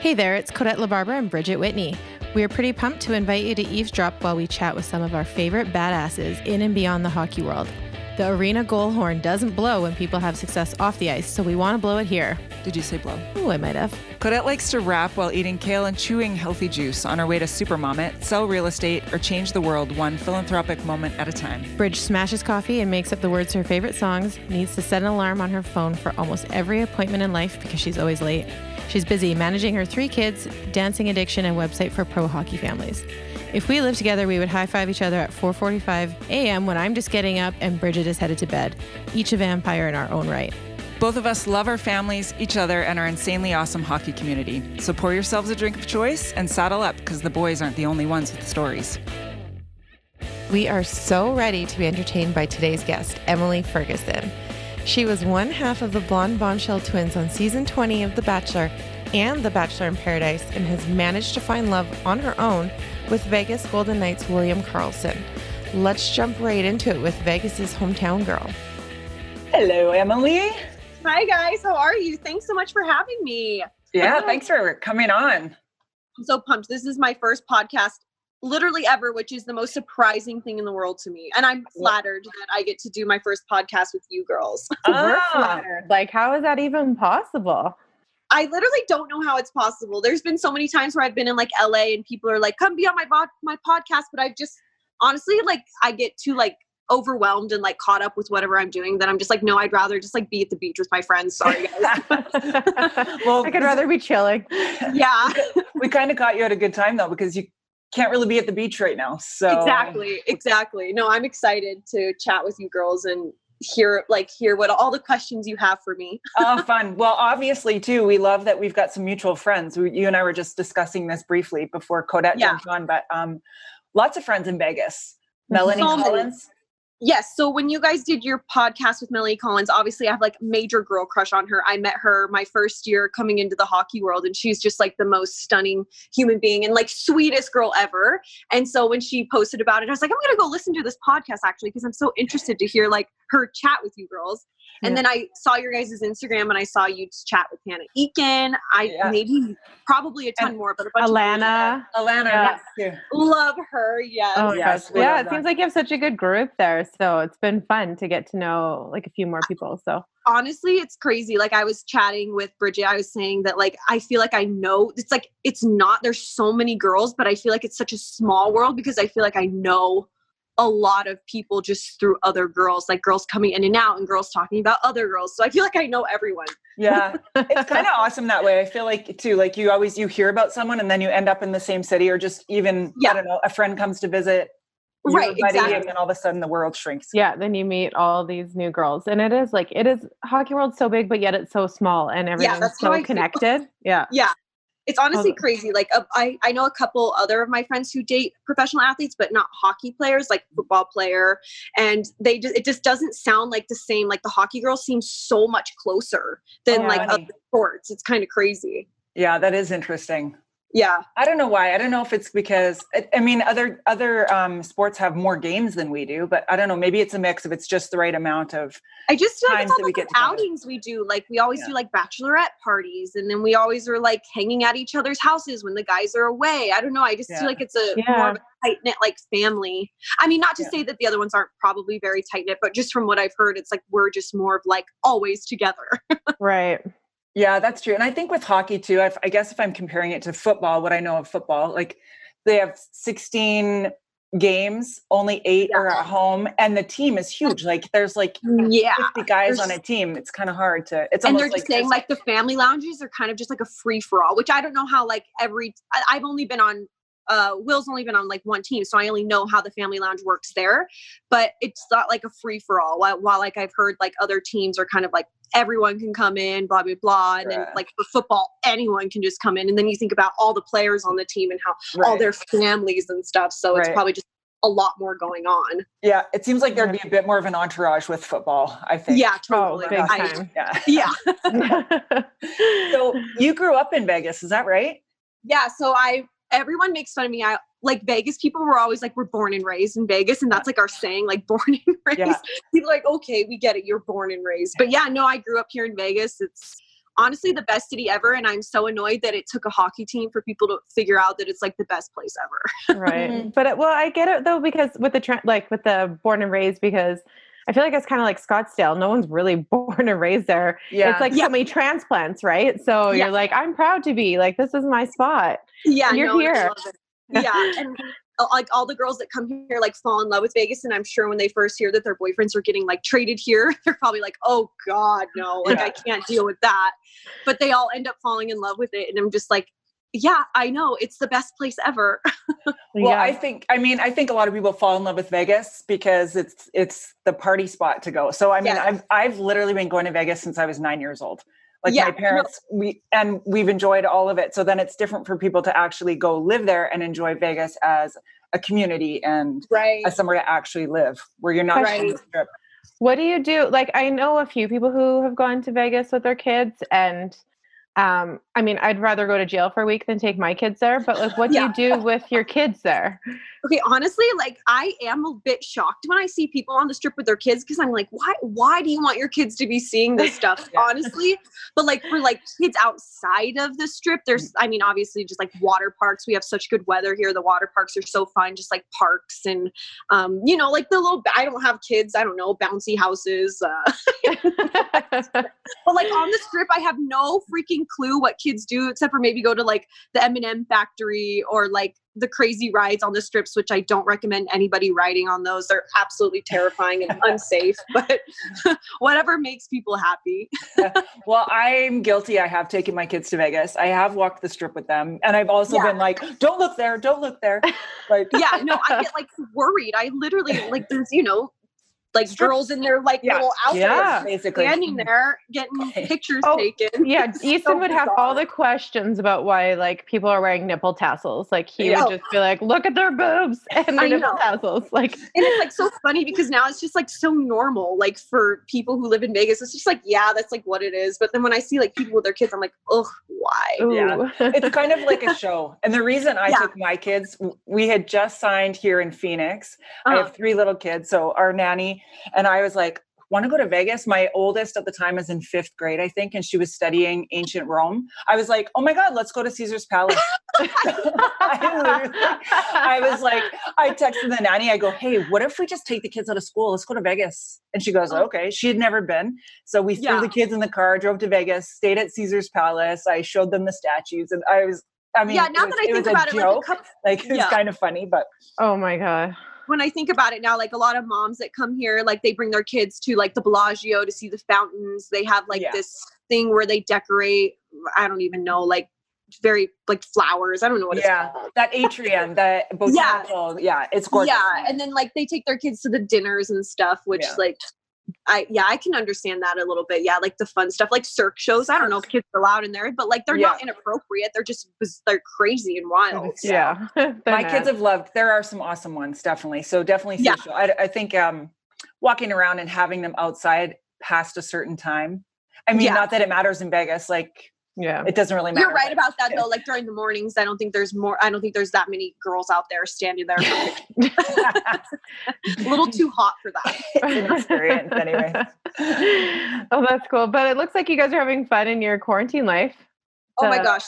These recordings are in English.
Hey there, it's Codette LaBarbera and Bridget Whitney. We are pretty pumped to invite you to eavesdrop while we chat with some of our favorite badasses in and beyond the hockey world. The arena goal horn doesn't blow when people have success off the ice, so we want to blow it here. Did you say blow? Oh, I might have. Codette likes to rap while eating kale and chewing healthy juice on her way to Supermom sell real estate, or change the world one philanthropic moment at a time. Bridge smashes coffee and makes up the words to her favorite songs, needs to set an alarm on her phone for almost every appointment in life because she's always late. She's busy managing her three kids, dancing addiction, and website for pro hockey families. If we lived together, we would high five each other at 4:45 a.m. when I'm just getting up and Bridget is headed to bed, each a vampire in our own right. Both of us love our families, each other, and our insanely awesome hockey community. So pour yourselves a drink of choice and saddle up because the boys aren't the only ones with stories. We are so ready to be entertained by today's guest, Emily Ferguson. She was one half of the blonde bombshell twins on season 20 of The Bachelor and The Bachelor in Paradise and has managed to find love on her own with Vegas Golden Knights William Karlsson. Let's jump right into it with Vegas's hometown girl. Hello, Emily. Hi, guys. How are you? Thanks so much for having me. Yeah, thanks for coming on. I'm so pumped. This is my first podcast literally ever, which is the most surprising thing in the world to me. And I'm flattered that I get to do my first podcast with you girls. We're ah. flattered. Like, how is that even possible? I literally don't know how it's possible. There's been so many times where I've been in like LA and people are like, "Come be on my bo- my podcast," but I've just honestly like I get too like overwhelmed and like caught up with whatever I'm doing that I'm just like, no, I'd rather just like be at the beach with my friends. Sorry, guys. well, I could rather be chilling. Yeah, we kind of caught you at a good time though because you can't really be at the beach right now. So exactly, exactly. No, I'm excited to chat with you girls and hear like hear what all the questions you have for me. oh, fun. Well, obviously too, we love that we've got some mutual friends. We, you and I were just discussing this briefly before Codette yeah. jumped on, but um, lots of friends in Vegas. Melanie so Collins. Yes. So when you guys did your podcast with Melanie Collins, obviously I have like major girl crush on her. I met her my first year coming into the hockey world, and she's just like the most stunning human being and like sweetest girl ever. And so when she posted about it, I was like, I'm gonna go listen to this podcast actually because I'm so interested to hear like her chat with you girls. And yeah. then I saw your guys' Instagram and I saw you chat with Hannah Eakin. I yeah. maybe probably a ton and more, but a bunch Alana. of Alana. Yeah. Love her. Yes. Oh, yes. Yeah, it seems like you have such a good group there. So it's been fun to get to know like a few more people. So honestly, it's crazy. Like I was chatting with Bridget, I was saying that like I feel like I know it's like it's not there's so many girls, but I feel like it's such a small world because I feel like I know a lot of people just through other girls, like girls coming in and out and girls talking about other girls. So I feel like I know everyone. yeah. It's kind of awesome that way. I feel like too, like you always you hear about someone and then you end up in the same city or just even yeah. I don't know, a friend comes to visit. Right, exactly. And then all of a sudden the world shrinks. Yeah, then you meet all these new girls. And it is like it is hockey world's so big, but yet it's so small and everything's yeah, so connected. Yeah. Yeah it's honestly crazy. Like uh, I, I know a couple other of my friends who date professional athletes, but not hockey players, like football player, and they just it just doesn't sound like the same. Like the hockey girls seem so much closer than oh, like other sports. It's kind of crazy. Yeah, that is interesting yeah. I don't know why. I don't know if it's because i mean other other um, sports have more games than we do but i don't know. Maybe it's a mix if it's just the right amount of i just feel like it's all the outings we do. Like we always yeah. do like bachelorette parties and then we always are like hanging at each other's houses when the guys are away. I don't know. I just yeah. feel like it's a yeah. more of a tight knit like family. I mean not to say that the other ones aren't probably very tight knit but just from what i've heard it's like we're just more of like always together. Right yeah, that's true. And I think with hockey too, I've, I guess if I'm comparing it to football, what I know of football, like they have 16 games, only eight yeah. are at home, and the team is huge. Like there's like mm, yeah, 50 guys there's, on a team. It's kind of hard to. It's and they're just like, saying like the family lounges are kind of just like a free for all, which I don't know how like every. I, I've only been on uh, Will's only been on like one team, so I only know how the family lounge works there. But it's not like a free for all. While, while, like I've heard like other teams are kind of like everyone can come in, blah blah blah, and right. then like for football, anyone can just come in. And then you think about all the players on the team and how right. all their families and stuff. So right. it's probably just a lot more going on. Yeah, it seems like there'd be a bit more of an entourage with football. I think. Yeah, totally. Oh, big time. I, yeah. yeah. so you grew up in Vegas, is that right? Yeah. So I everyone makes fun of me. I like Vegas people were always like, we're born and raised in Vegas. And that's like our saying, like born and raised. Yeah. People like, okay, we get it. You're born and raised. But yeah, no, I grew up here in Vegas. It's honestly the best city ever. And I'm so annoyed that it took a hockey team for people to figure out that it's like the best place ever. right. Mhm. But it, well, I get it though because with the trend, like with the born and raised, because I feel like it's kind of like Scottsdale. No one's really born and raised there. Yeah. It's like Yeah. so many transplants, right? So Yeah. you're like, I'm proud to be like, this is my spot. Yeah, You're no, here. yeah, and like all the girls that come here like fall in love with Vegas, and I'm sure when they first hear that their boyfriends are getting like traded here, they're probably like, "Oh God, no! Like I can't deal with that." But they all end up falling in love with it, and I'm just like, "Yeah, I know it's the best place ever." Well, yeah. I think I mean I think a lot of people fall in love with Vegas because it's it's the party spot to go. So I mean Yes. I've I've literally been going to Vegas since I was 9 years old. Like Yeah, my no. parents we and we've enjoyed all of it. So then it's different for people to actually go live there and enjoy Vegas as a community and Right. as somewhere to actually live where you're not on Right. What do you do? Like, I know a few people who have gone to Vegas with their kids, and um, I mean, I'd rather go to jail for a week than take my kids there. But like, what do you do with your kids there? Okay, honestly, like I am a bit shocked when I see people on the strip with their kids because I'm like, why why do you want your kids to be seeing this stuff? Yeah. Honestly. But like for like kids outside of the strip, there's I mean, obviously just like water parks. We have such good weather here. The water parks are so fun, just like parks and um, you know, like the little I don't have kids, I don't know, bouncy houses. Uh but like on the strip, I have no freaking clue what kids do except for maybe go to like the M&M factory or like the crazy rides on the strips, which I don't recommend anybody riding on those. They're absolutely terrifying and unsafe, but whatever makes people happy. Well, I'm guilty. I have taken my kids to Vegas. I have walked the strip with them and I've also Yeah. been like, don't look there, don't look there. Like Yeah, no, I get like worried. I literally like there's, you know, like Strip- girls in their like Yeah. little outfits Yeah. basically standing there getting pictures Oh, taken. yeah, Easton so would have all the questions about why like people are wearing nipple tassels. Like he Yeah. would just be like, "Look at their boobs and their I nipple know. tassels." Like, And it's like so funny because now it's just like so normal. Like for people who live in Vegas, it's just like, yeah, that's like what it is. But then when I see like people with their kids, I'm like, ugh, why? ooh. Yeah. it's kind of like a show. And the reason I Yeah. took my kids, we had just signed here in Phoenix. I Uh-huh. have three little kids. So our nanny and I was like, want to go to Vegas? My oldest at the time was in fifth grade, I think, and she was studying ancient Rome. I was like, oh my God, let's go to Caesar's Palace. I I was like, I texted the nanny. I go, hey, what if we just take the kids out of school? Let's go to Vegas. And she goes, Oh. okay. She had never been. So we threw Yeah. the kids in the car, drove to Vegas, stayed at Caesar's Palace. I showed them the statues. And I was, I mean, yeah, now was, that I it think was a about it, like, a joke. couple, Like, it was Yeah. kind of funny, but oh my god. When I think about it now, like a lot of moms that come here, like they bring their kids to like the Bellagio to see the fountains. They have like Yeah. this thing where they decorate. I don't even know, like very like flowers. I don't know what yeah, it's called. that atrium, that botanical, yeah, it's gorgeous. Yeah, and then like they take their kids to the dinners and stuff, which Yeah. like I yeah, I can understand that a little bit. Yeah, like the fun stuff, like Cirque shows. I don't know if kids are allowed in there, but like they're not inappropriate. They're just they're crazy and wild. so. Yeah. My mad. kids have loved there are some awesome ones definitely so definitely Yeah. social I, I think um walking around and having them outside past a certain time i mean Yeah. not that it matters in vegas like Yeah. it doesn't really matter You're right about that though. Like during the mornings, I don't think there's more. I don't think there's that many girls out there standing there. For a little too hot for that. It's an experience anyway. oh, that's cool. But it looks like you guys are having fun in your quarantine life. Oh my gosh,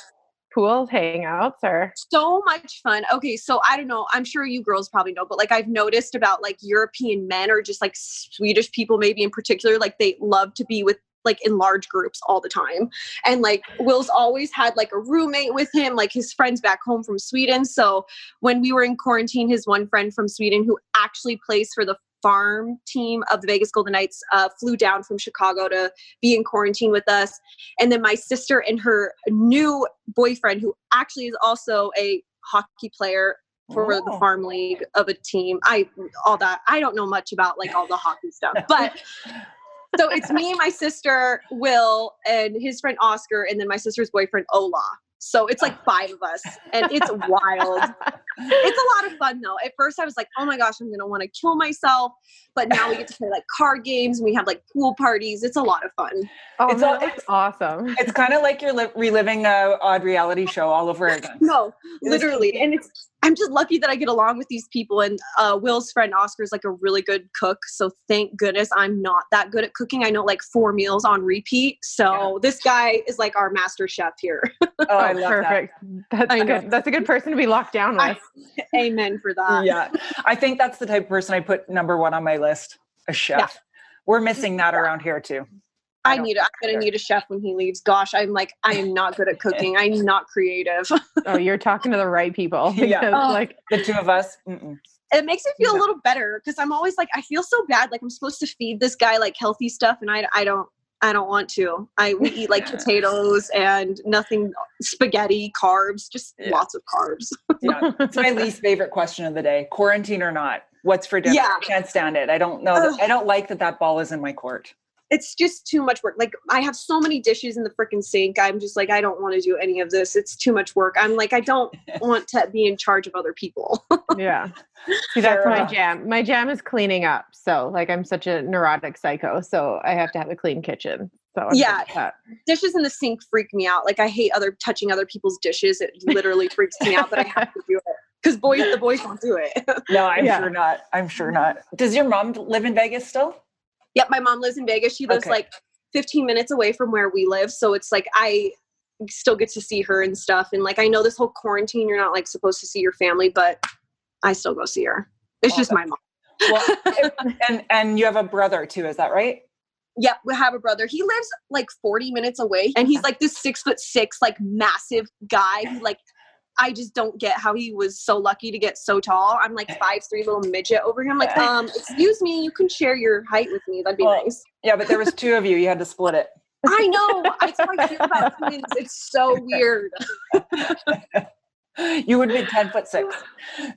pool hangouts, or so much fun. Okay, so I don't know. I'm sure you girls probably know, but like I've noticed about like European men or just like Swedish people, maybe in particular, like they love to be with like in large groups all the time. And like Will's always had like a roommate with him, like his friends back home from Sweden. So when we were in quarantine, his one friend from Sweden who actually plays for the farm team of the Vegas Golden Knights uh, flew down from Chicago to be in quarantine with us. And then my sister and her new boyfriend, who actually is also a hockey player for the Oh. farm league of a team. I all that I don't know much about like all the hockey stuff, but so it's me, my sister, Will, and his friend Oscar, and then my sister's boyfriend Ola. So it's like five of us, and it's wild. it's a lot of fun though. At first, I was like, "Oh my gosh, I'm gonna want to kill myself," but now we get to play like card games and we have like pool parties. It's a lot of fun. Oh, It's that all- looks awesome. It's kind of like you're li- reliving a odd reality show all over again. No, literally, and it's. I'm just lucky that I get along with these people. And uh, Will's friend Oscar is like a really good cook, so thank goodness I'm not that good at cooking. I know like four meals on repeat. So this guy is like our master chef here. Oh, I love perfect. That's I know. good. That's a good person to be locked down with. I- Amen for that. that. Yeah, I think that's the type of person I put number one on my list. A chef. We're missing that around here too. I don't need. I'm gonna need a chef when he leaves. Gosh, I'm like I am not good at cooking. I'm not creative. oh, you're talking to the right people. Yeah. because, Oh. like The two of us. Mm-mm. it makes me feel Yeah. a little better because I'm always like I feel so bad. Like I'm supposed to feed this guy like healthy stuff, and I I don't. I don't want to. I we eat like potatoes and nothing spaghetti, carbs, just Yeah. lots of carbs. Yeah, it's my least favorite question of the day. Quarantine or not? What's for dinner? Yeah. I can't stand it. I don't know. That, I don't like that that ball is in my court. It's just too much work. Like I have so many dishes in the freaking sink. I'm just like I don't want to do any of this. It's too much work. I'm like I don't want to be in charge of other people. yeah. See, that's Fair my enough. jam. My jam is cleaning up. So, like, I'm such a neurotic psycho. So, I have to have a clean kitchen. So, I'm Yeah. that. dishes in the sink freak me out. Like I hate other touching other people's dishes. It literally freaks me out, but I have to do it because boys, the boys don't do it. No, I'm Yeah. sure not. I'm sure not. Does your mom live in Vegas still? Yep, my mom lives in Vegas. She lives Okay. like 15 minutes away from where we live, so it's like I still get to see her and stuff. And like I know this whole quarantine, you're not like supposed to see your family, but I still go see her. It's Oh, just my mom. Well, and and you have a brother too. Is that right? Yep, we have a brother. He lives like 40 minutes away, and he's like this six foot six, like massive guy. Who, like, I just don't get how he was so lucky to get so tall. I'm like five three little midget over here. I'm like, um, excuse me, you can share your height with me. That'd be Well, nice. Yeah, but there was two of you. You had to split it. I know. I about twins. It's so weird. You would be ten foot six.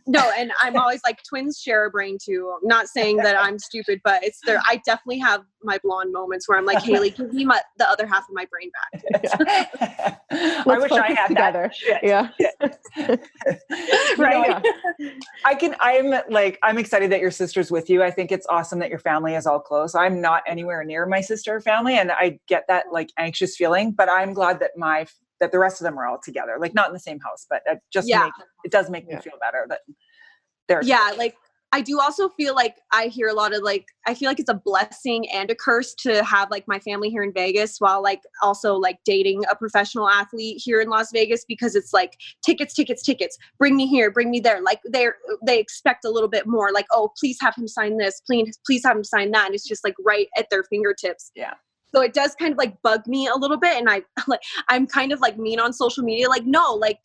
No, and I'm always like twins share a brain too. I'm not saying that I'm stupid, but it's there. I definitely have my blonde moments where I'm like, Haley, give me my the other half of my brain back. I Let's wish I had together. that. Shit. Yeah. Right. Yeah. I can. I'm like. I'm excited that your sister's with you. I think it's awesome that your family is all close. I'm not anywhere near my sister or family, and I get that like anxious feeling. But I'm glad that my that the rest of them are all together. Like not in the same house, but it just Yeah. make, it does make me feel better that they're yeah like i do also feel like i hear a lot of like i feel like it's a blessing and a curse to have like my family here in vegas while like also like dating a professional athlete here in las vegas because it's like tickets tickets tickets bring me here bring me there like they're they expect a little bit more like oh please have him sign this please please have him sign that and it's just like right at their fingertips Yeah. So it does kind of like bug me a little bit and i like i'm kind of like mean on social media like no like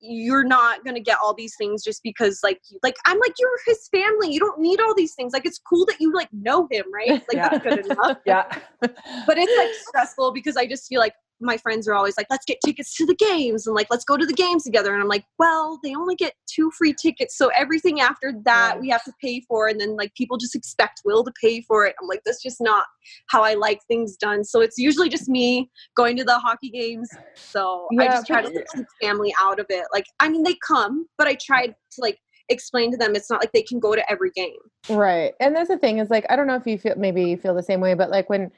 you're not gonna get all these things just because like you, like I'm like you're his family. You don't need all these things. Like it's cool that you like know him, right? Like Yeah. that's good enough. yeah. But it's like stressful because I just feel like my friends are always like, let's get tickets to the games and like let's go to the games together. And I'm like, well, they only get two free tickets. So everything after that Yeah. we have to pay for. And then like people just expect Will to pay for it. I'm like, that's just not how I like things done. So it's usually just me going to the hockey games. So I just try to keep family out of it. Like, I mean, they come, but I tried to like explain to them it's not like they can go to every game. Right. And that's the thing is like I don't know if you feel maybe you feel the same way, but like when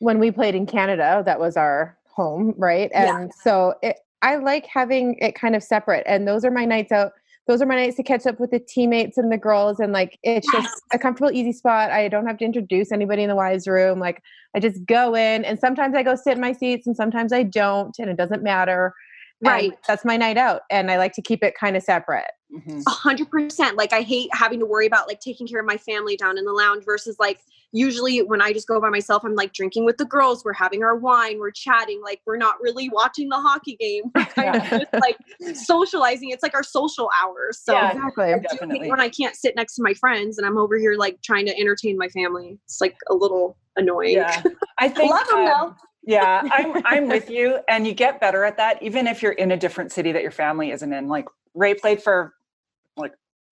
when we played in Canada, that was our home, right? Yeah. And so it I like having it kind of separate. And those are my nights out. Those are my nights to catch up with the teammates and the girls and like it's just a comfortable easy spot. I don't have to introduce anybody in the wise room. Like I just go in and sometimes I go sit in my seats and sometimes I don't and it doesn't matter. And Right. that's my night out and I like to keep it kind of separate. A mm-hmm. hundred percent. Like I hate having to worry about like taking care of my family down in the lounge versus like usually when I just go by myself, I'm like drinking with the girls, we're having our wine, we're chatting, like we're not really watching the hockey game. We're kind of just like socializing. It's like our social hours. So Yeah. Exactly. I do hate Definitely. when I can't sit next to my friends and I'm over here like trying to entertain my family. It's like a little annoying. Yeah. I think Love 'em, um, though. yeah, I'm I'm with you. And you get better at that, even if you're in a different city that your family isn't in. Like Ray played for like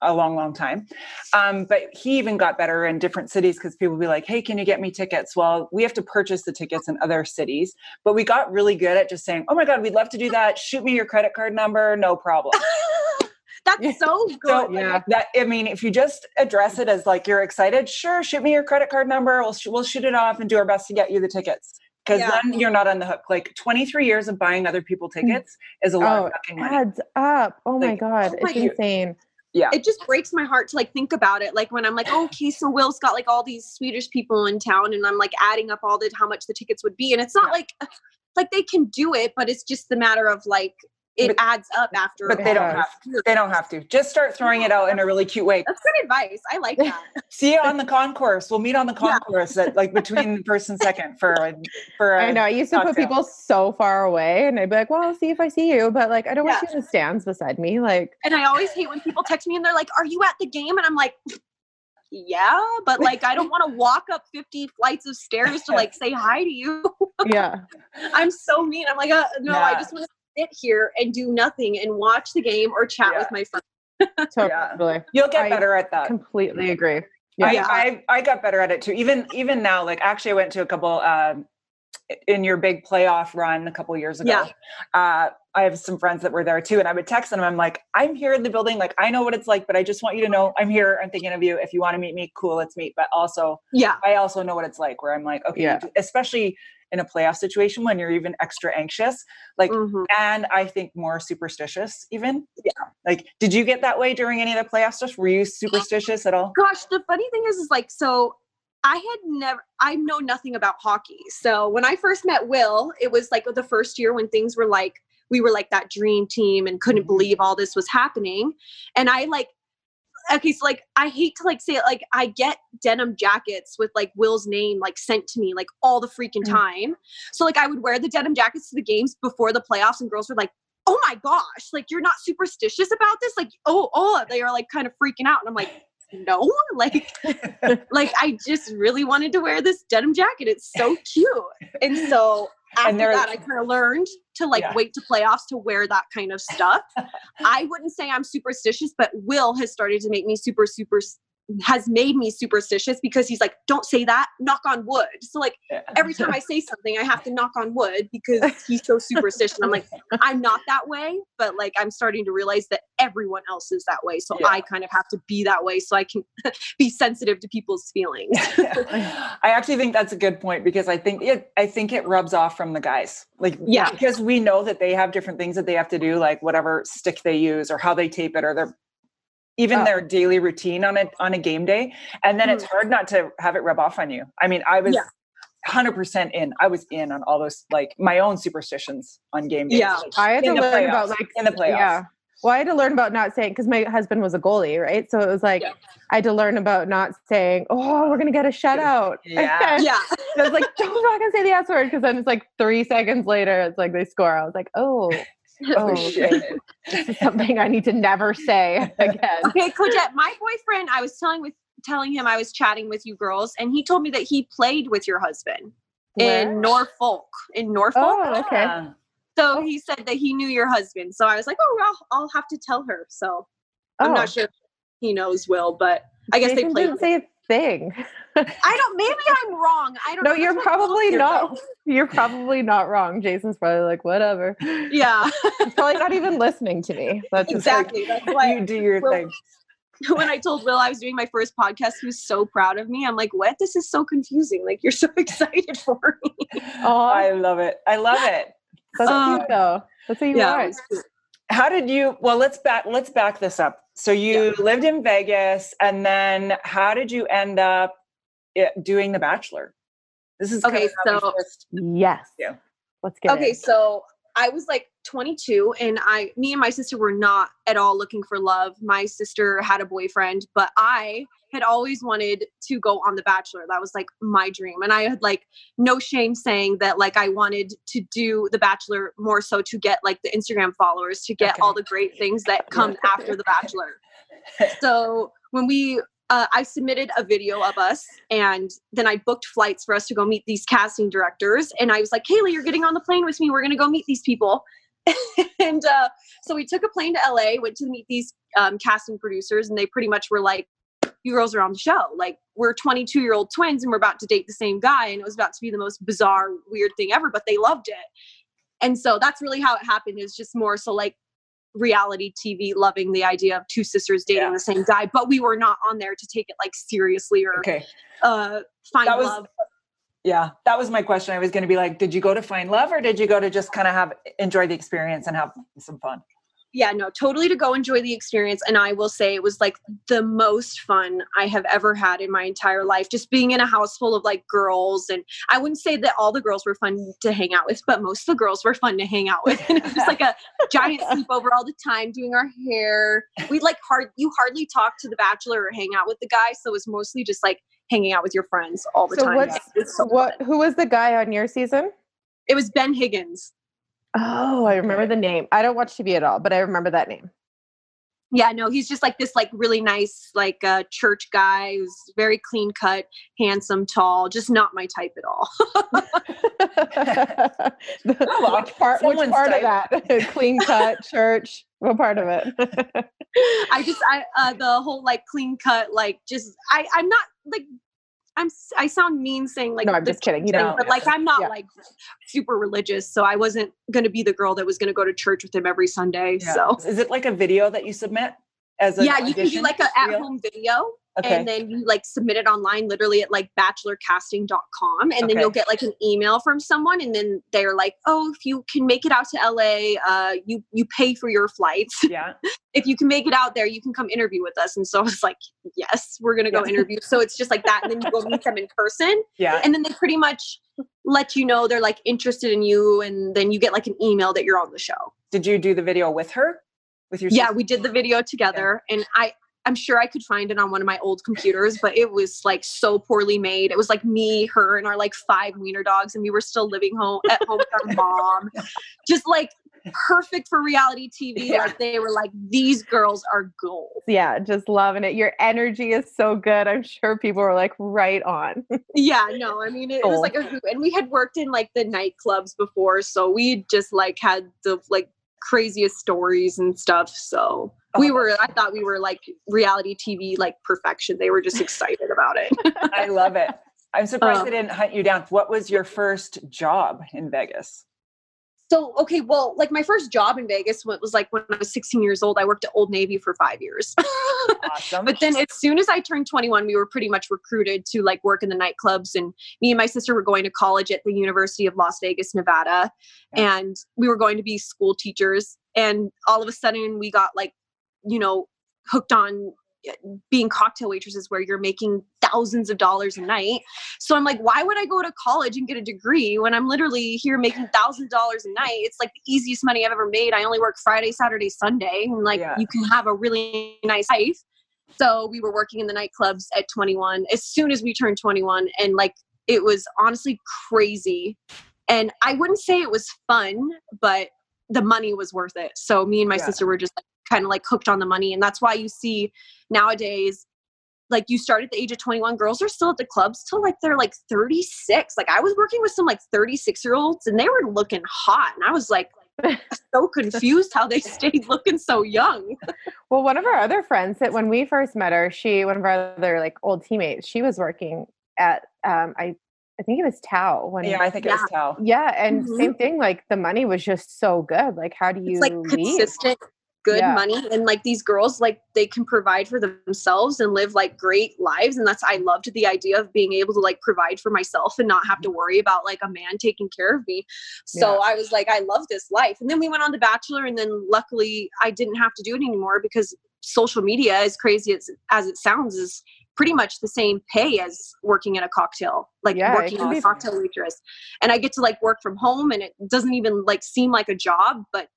a long, long time. Um, but he even got better in different cities because people would be like, hey, can you get me tickets? Well, we have to purchase the tickets in other cities. But we got really good at just saying, oh my God, we'd love to do that. Shoot me your credit card number, no problem. That's so good. So Yeah. that I mean, if you just address it as like you're excited, sure, shoot me your credit card number. We'll sh- we'll shoot it off and do our best to get you the tickets. Because Yeah. then you're not on the hook. Like 23 years of buying other people tickets is a lot Oh, of fucking money. adds up. Oh my god, oh my it's God. insane. Yeah. it just breaks my heart to like think about it. Like when I'm like, oh, okay, so Will's got like all these Swedish people in town, and I'm like adding up all the how much the tickets would be, and it's not Yeah. like like they can do it, but it's just the matter of like it But- adds up after. But they don't have to. They don't have to. Just start throwing it out in a really cute way. That's good advice. I like that. See you on the concourse. We'll meet on the Yeah. concourse at like between first and second for a, for I know. I used to put people so far away, and I'd be like, "Well, I'll see if I see you," but like, I don't want you in the stands beside me. Like, And I always hate when people text me and they're like, "Are you at the game?" And I'm like, "Yeah," but like I don't want to walk up 50 flights of stairs to like say hi to you. yeah, I'm so mean. I'm like, uh, "No, I just want to sit here and do nothing and watch the game or chat Yeah. with my friends." totally. You'll get I better at that. Completely agree. I, Yeah. I I got better at it too. Even even now, like actually, I went to a couple um, in your big playoff run a couple years ago. Yeah. Uh, I have some friends that were there too, and I would text them. I'm like, I'm here in the building. Like, I know what it's like, but I just want you to know I'm here. I'm thinking of you. If you want to meet me, cool, let's meet. But also, Yeah. I also know what it's like. Where I'm like, okay, Yeah. especially in a playoff situation when you're even extra anxious. Like, Mhm. and I think more superstitious. Even Yeah. Like, did you get that way during any of the playoff stuff? Were you superstitious at all? Gosh, the funny thing is, is like, so I had never, I know nothing about hockey. So when I first met Will, it was like the first year when things were like, we were like that dream team and couldn't Mhm. believe all this was happening. And I like, okay, so like, I hate to like say it, like, I get denim jackets with like Will's name like sent to me like all the freaking Mm. time. So like, I would wear the denim jackets to the games before the playoffs, and girls were like, oh my gosh, like you're not superstitious about this? Like, oh, oh, they are like kind of freaking out. And I'm like, no, like, like I just really wanted to wear this denim jacket. It's so cute. And so after And that, I kind of learned to like Yeah. wait to playoffs to wear that kind of stuff. I wouldn't say I'm superstitious, but Will has started to make me super, super has made me superstitious because he's like, don't say that, knock on wood. So like every time I say something, I have to knock on wood because he's so superstitious. I'm like, I'm not that way, but like I'm starting to realize that everyone else is that way. So Yeah. I kind of have to be that way so I can be sensitive to people's feelings. I actually think that's a good point because I think it I think it rubs off from the guys. Like Yeah. because we know that they have different things that they have to do, like whatever stick they use or how they tape it or their even Oh. their daily routine on it on a game day. And then it's mm-hmm. hard not to have it rub off on you. I mean, I was Yeah. 100% in. I was in on all those like my own superstitions on game days. Yeah. I had to In the learn about like In the playoffs. Yeah. Well, I had to learn about not saying because my husband was a goalie, right? So it was like Yeah. I had to learn about not saying, "Oh, we're gonna get a shutout." Yeah. yeah. I was like, "Don't not gonna say the S word," because then it's like three seconds later, it's like they score. I was like, "Oh, Oh, Oh, shit. this is something I need to never say again." Okay, Codette, my boyfriend, I was telling with telling him I was chatting with you girls, and he told me that he played with your husband Where? in Norfolk. In Norfolk. Oh, okay. Yeah. So oh. he said that he knew your husband. So I was like, oh, well, I'll have to tell her. So I'm Oh, not sure if he knows Will, but I guess Jason they played. didn't say a thing. I don't. Maybe I'm wrong. I don't. No, know. you're That's probably not. though. You're probably not wrong. Jason's probably like, whatever. Yeah, He's probably not even listening to me. That's just like- exactly. That's why You do your Well, thing. when I told Will I was doing my first podcast, he was so proud of me. I'm like, what? This is so confusing. Like, you're so excited for me. Oh, I love it. I love it. that's um, cute though. That's what you Yeah. it want. was cool. how did you well let's back let's back this up so you lived in vegas and then how did you end up eh, doing the bachelor this is Okay, kind of so- first- Yes. Yeah. Let's get okay it. so i was like 22 and i me and my sister were not at all looking for love. My sister had a boyfriend but i had always wanted to go on the bachelor. That was like my dream and i had like no shame saying that like i wanted to do the bachelor more so to get like the instagram followers to get Okay. all the great things that come after the bachelor. So when we uh, I submitted a video of us, and then I booked flights for us to go meet these casting directors. And I was like, "Haley, you're getting on the plane with me. We're gonna go meet these people." and uh, so we took a plane to LA, went to meet these um, casting producers, and they pretty much were like, "You girls are on the show. Like, we're 22 year old twins, and we're about to date the same guy." And it was about to be the most bizarre, weird thing ever, but they loved it. And so that's really how it happened. Is just more so like reality TV, loving the idea of two sisters dating Yeah. the same guy, but we were not on there to take it like seriously or Okay. uh, find That was love. yeah, that was my question. I was going to be like, did you go to find love or did you go to just kind of have enjoy the experience and have some fun? Yeah no totally to go enjoy the experience and i will say it was like the most fun i have ever had in my entire life just being in a house full of like girls and i wouldn't say that all the girls were fun to hang out with but most of the girls were fun to hang out with and it was just like a giant sleepover all the time doing our hair we like hard you hardly talk to the bachelor or hang out with the guy so it was mostly just like hanging out with your friends all the So time what's- so What? fun. Who was the guy on your season? it was ben higgins Oh, I remember the name. I don't watch TV at all, but I remember that name. Yeah, no, he's just like this, like really nice, like uh, church guy who's very clean cut, handsome, tall, just not my type at all. The- well, which part? Which someone's part of that? Clean cut church. What part of it? I just, I uh, the whole like clean cut, like just, I, I'm not like, I'm, I sound mean saying like, No, I'm just kidding. You know, but like I'm not Yeah. like super religious, so I wasn't gonna be the girl that was gonna go to church with him every Sunday. Yeah. So is it like a video that you submit as a yeah, you can do like a at-home video. Okay. and then you like submit it online literally at like bachelorcasting.com and then you'll get like an email from someone and then they're like oh if you can make it out to la uh, you you pay for your flights yeah. if you can make it out there you can come interview with us and so i was like yes we're gonna go Yeah. interview so it's just like that and then you go meet them in person Yeah. and then they pretty much let you know they're like interested in you and then you get like an email that you're on the show Did you do the video with her? With your yeah sister? we did the video together and i i'm sure i could find it on one of my old computers but it was like so poorly made it was like me her and our like five wiener dogs and we were still living home at home with our mom just like perfect for reality tv Yeah. like they were like these girls are gold yeah, just loving it. Your energy is so good. I'm sure people were like right on. yeah no i mean it, it was like a hoot. and we had worked in like the nightclubs before so we just like had the like craziest stories and stuff so we were i thought we were like reality tv like perfection they were just excited about it I love it. I'm surprised Um, they didn't hunt you down. What was your first job in Vegas? So okay well like my first job in vegas was like when i was 16 years old i worked at old navy for five years Awesome. but then as soon as i turned 21 we were pretty much recruited to like work in the nightclubs and me and my sister were going to college at the university of las vegas nevada Yeah. and we were going to be school teachers and all of a sudden we got like you know hooked on Uh, being cocktail waitresses where you're making thousands of dollars a night. So i'm like why would i go to college and get a degree when i'm literally here making thousands of dollars a night? It's like the easiest money i've ever made. I only work friday saturday sunday and like Yeah. you can have a really nice life. So we were working in the nightclubs at 21 as soon as we turned 21 and like it was honestly crazy. And i wouldn't say it was fun but the money was worth it. So me and my Yeah. sister were just like, kind of like hooked on the money and that's why you see nowadays like you start at the age of 21 girls are still at the clubs till like they're like 36 like i was working with some like 36 year olds and they were looking hot and i was like so confused how they stayed looking so young Well, one of our other friends that when we first met her, she one of our other like old teammates, she was working at um I I think it was Tao when yeah, I think it was Tao. yeah, and Mhm. same thing. Like the money was just so good. Like, how do you it's like leave? consistent good Yeah. money and like these girls like they can provide for themselves and live like great lives and that's i loved the idea of being able to like provide for myself and not have to worry about like a man taking care of me. So i was like i love this life. And then we went on the bachelor and then luckily i didn't have to do it anymore because social media as crazy as, as it sounds is pretty much the same pay as working in a cocktail like Yeah, working as a cocktail waitress. And i get to like work from home and it doesn't even like seem like a job but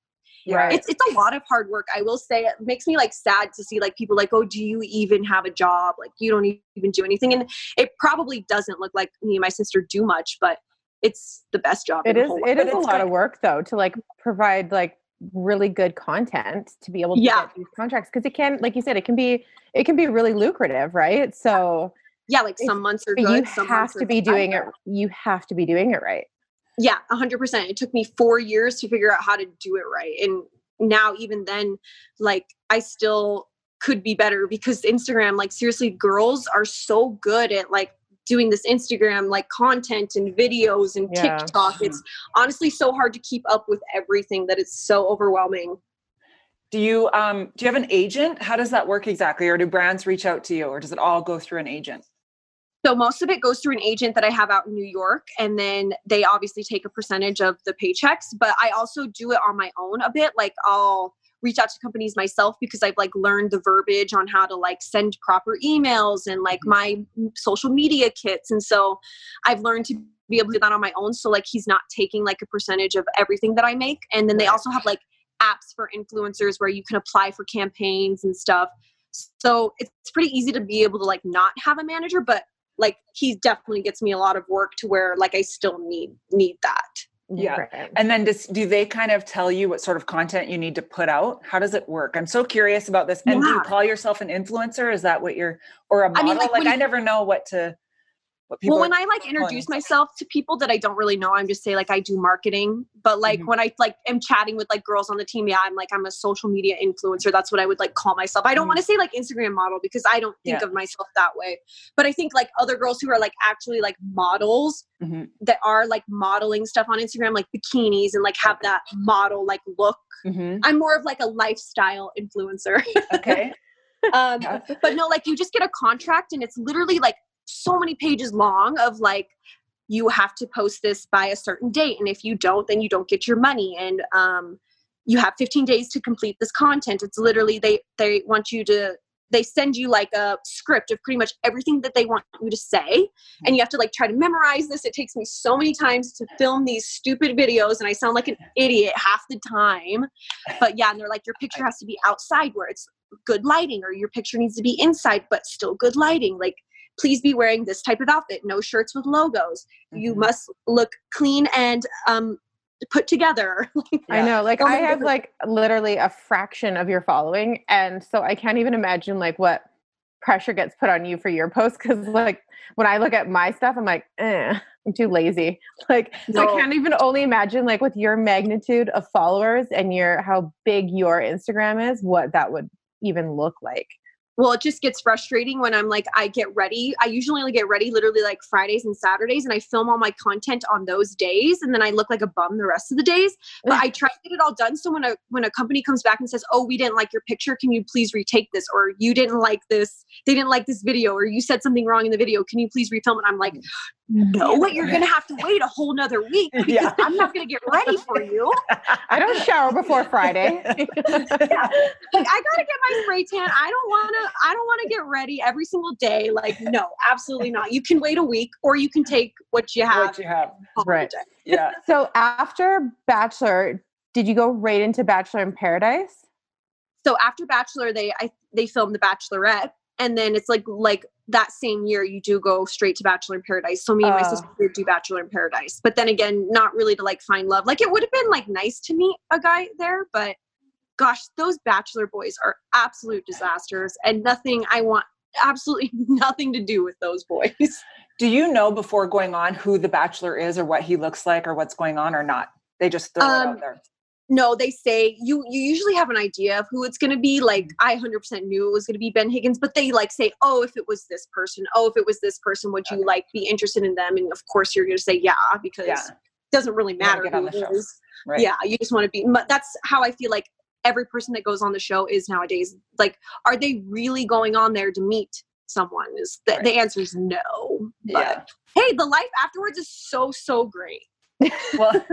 Yeah. it's it's a lot of hard work. I will say it makes me like sad to see like people like, oh, do you even have a job? Like you don't even do anything, and it probably doesn't look like me and my sister do much, but it's the best job. It whole it is a lot of work though to like provide like really good content to be able to Yeah. get these contracts because it can like you said it can be it can be really lucrative right so yeah, like some months are but good. you some have months to be doing it you have to be doing it right Yeah, a hundred percent. It took me four years to figure out how to do it right, and now even then, like I still could be better because Instagram, like seriously, girls are so good at like doing this Instagram like content and videos and Yeah. TikTok. It's honestly so hard to keep up with everything that it's so overwhelming. Do you um do you have an agent? How does that work exactly? Or do brands reach out to you or does it all go through an agent? So most of it goes through an agent that I have out in New York, and then they obviously take a percentage of the paychecks. But I also do it on my own a bit. Like I'll reach out to companies myself because I've like learned the verbiage on how to like send proper emails and like mm-hmm. my social media kits. And so I've learned to be able to do that on my own. So like he's not taking like a percentage of everything that I make. And then they also have like apps for influencers where you can apply for campaigns and stuff. So it's pretty easy to be able to like not have a manager, but like he definitely gets me a lot of work to where like I still need need that. Yeah. And then does, do they kind of tell you what sort of content you need to put out? How does it work? I'm so curious about this. And yeah. do you call yourself an influencer? Is that what you're, or a model? I mean, like, like I never know what to, well when i like introduce myself to people that i don't really know i'm just say like i do marketing but like mm-hmm. when i like am chatting with like girls on the team yeah i'm like i'm a social media influencer that's what i would like call myself i don't mm-hmm. want to say like instagram model because i don't think yeah. of myself that way but i think like other girls who are like actually like models mm-hmm. that are like modeling stuff on instagram like bikinis and like have that model like look mm-hmm. i'm more of like a lifestyle influencer okay um but no like you just get a contract and it's literally like so many pages long of like you have to post this by a certain date and if you don't then you don't get your money and um, you have 15 days to complete this content. It's literally they they want you to they send you like a script of pretty much everything that they want you to say and you have to like try to memorize this. It takes me so many times to film these stupid videos and i sound like an idiot half the time. But yeah and they're like your picture has to be outside where it's good lighting or your picture needs to be inside but still good lighting. Like please be wearing this type of outfit. No shirts with logos. Mm-hmm. you must look clean and um, put together. I know like i have like literally a fraction of your following and so i can't even imagine like what pressure gets put on you for your posts because like when i look at my stuff i'm like eh, i'm too lazy. Like no. so i can't even only imagine like with your magnitude of followers and your how big your instagram is what that would even look like well it just gets frustrating when i'm like i get ready i usually only get ready literally like fridays and saturdays and i film all my content on those days and then i look like a bum the rest of the days but i try to get it all done so when a when a company comes back and says oh we didn't like your picture can you please retake this or you didn't like this they didn't like this video or you said something wrong in the video can you please refilm it i'm like mm. no what? you're gonna have to wait a whole nother week because yeah. i'm not gonna get ready for you i don't shower before friday yeah. like i gotta get my spray tan i don't want to I don't want to get ready every single day. Like, no, absolutely not. You can wait a week or you can take what you have. What you have. Right. Yeah. So after Bachelor, did you go right into Bachelor in Paradise? So after Bachelor, they I they filmed The Bachelorette. And then it's like like that same year you do go straight to Bachelor in Paradise. So me and my uh, sister did do Bachelor in Paradise. But then again, not really to like find love. Like it would have been like nice to meet a guy there, but gosh, those bachelor boys are absolute disasters and nothing I want absolutely nothing to do with those boys. Do you know before going on who the bachelor is or what he looks like or what's going on or not? They just throw um, it out um, there. No, they say you you usually have an idea of who it's going to be. Like mm. I 100% knew it was going to be Ben Higgins, but they like say, "Oh, if it was this person, oh, if it was this person, would you like be interested in them?" And of course, you're going to say, "Yeah," because yeah. it doesn't really matter who it is. Right. Yeah, you just want to be. But that's how I feel like every person that goes on the show is nowadays like are they really going on there to meet someone is the, right. the answer is no but yeah. hey the life afterwards is so so great well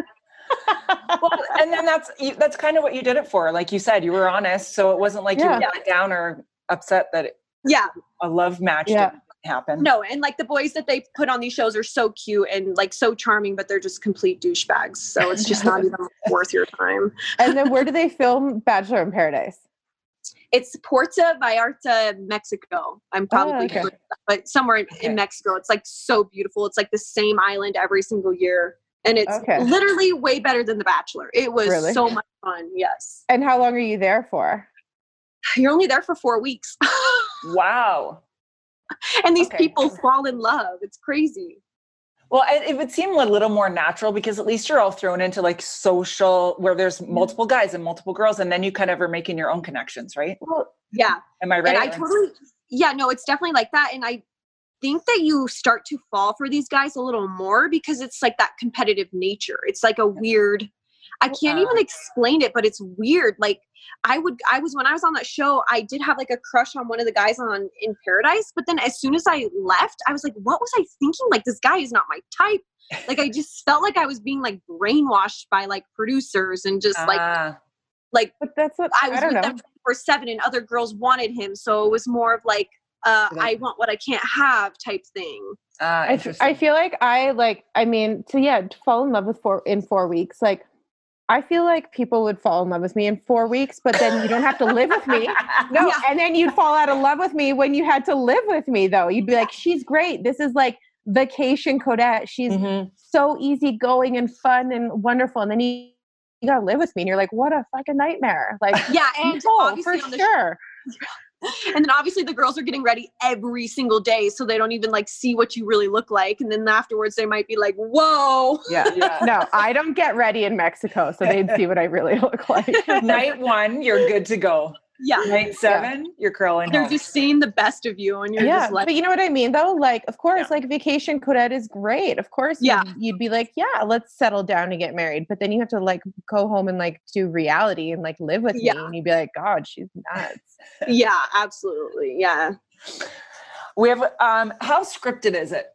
well, and then that's that's kind of what you did it for. Like you said, you were honest, so it wasn't like yeah. you were down or upset that it, yeah a love match yeah. Happen. No, and like the boys that they put on these shows are so cute and like so charming, but they're just complete douchebags. So it's just not even worth your time. And then where do they film Bachelor in Paradise? It's Puerto Vallarta, Mexico. I'm oh, probably, oh, okay. but somewhere in, okay. in Mexico. It's like so beautiful. It's like the same island every single year and it's okay. literally way better than The Bachelor. It was really? so much fun. Yes. And how long are you there for? You're only there for four weeks. wow and these okay. people fall in love. It's crazy. Well, it would seem a little more natural because at least you're all thrown into like social where there's mm-hmm. multiple guys and multiple girls, and then you kind of are making your own connections, right? Well, yeah. Am I right? And I totally, yeah, no, it's definitely like that. And I think that you start to fall for these guys a little more because it's like that competitive nature. It's like a weird, I can't even explain it, but it's weird. Like I would, I was when I was on that show, I did have like a crush on one of the guys on in Paradise. But then as soon as I left, I was like, what was I thinking? Like this guy is not my type. Like I just felt like I was being like brainwashed by like producers and just like Ah, like But that's what I I, was don't with know. them for seven and other girls wanted him. So it was more of like uh, I want what I can't have type thing. ah, I, f- interesting. I feel like I like I mean to yeah to fall in love with four in four weeks like I feel like people would fall in love with me in four weeks but then you don't have to live with me. No Yeah. and then you'd fall out of love with me when you had to live with me though. You'd be like she's great. This is like vacation Codette. She's Mhm. so easygoing and fun and wonderful. And then you you gotta live with me and you're like what a fucking nightmare. Like Yeah, and no, for sure and then obviously the girls are getting ready every single day, so they don't even like see what you really look like. And then afterwards, they might be like, "Whoa!" yeah Yeah. no I don't get ready in Mexico so they'd see what I really look like Night one, you're good to go. Yeah, Night seven, you're curling they're home. just seeing the best of you, and you're yeah, just like, but you know what I mean, though. Like, of course, Yeah. like vacation Codette is great. Of course, Yeah. you'd, you'd be like, yeah, let's settle down and get married. But then you have to like go home and like do reality and like live with Yeah. me, and you'd be like, God, she's nuts. "Yeah, absolutely, yeah." we have um how scripted is it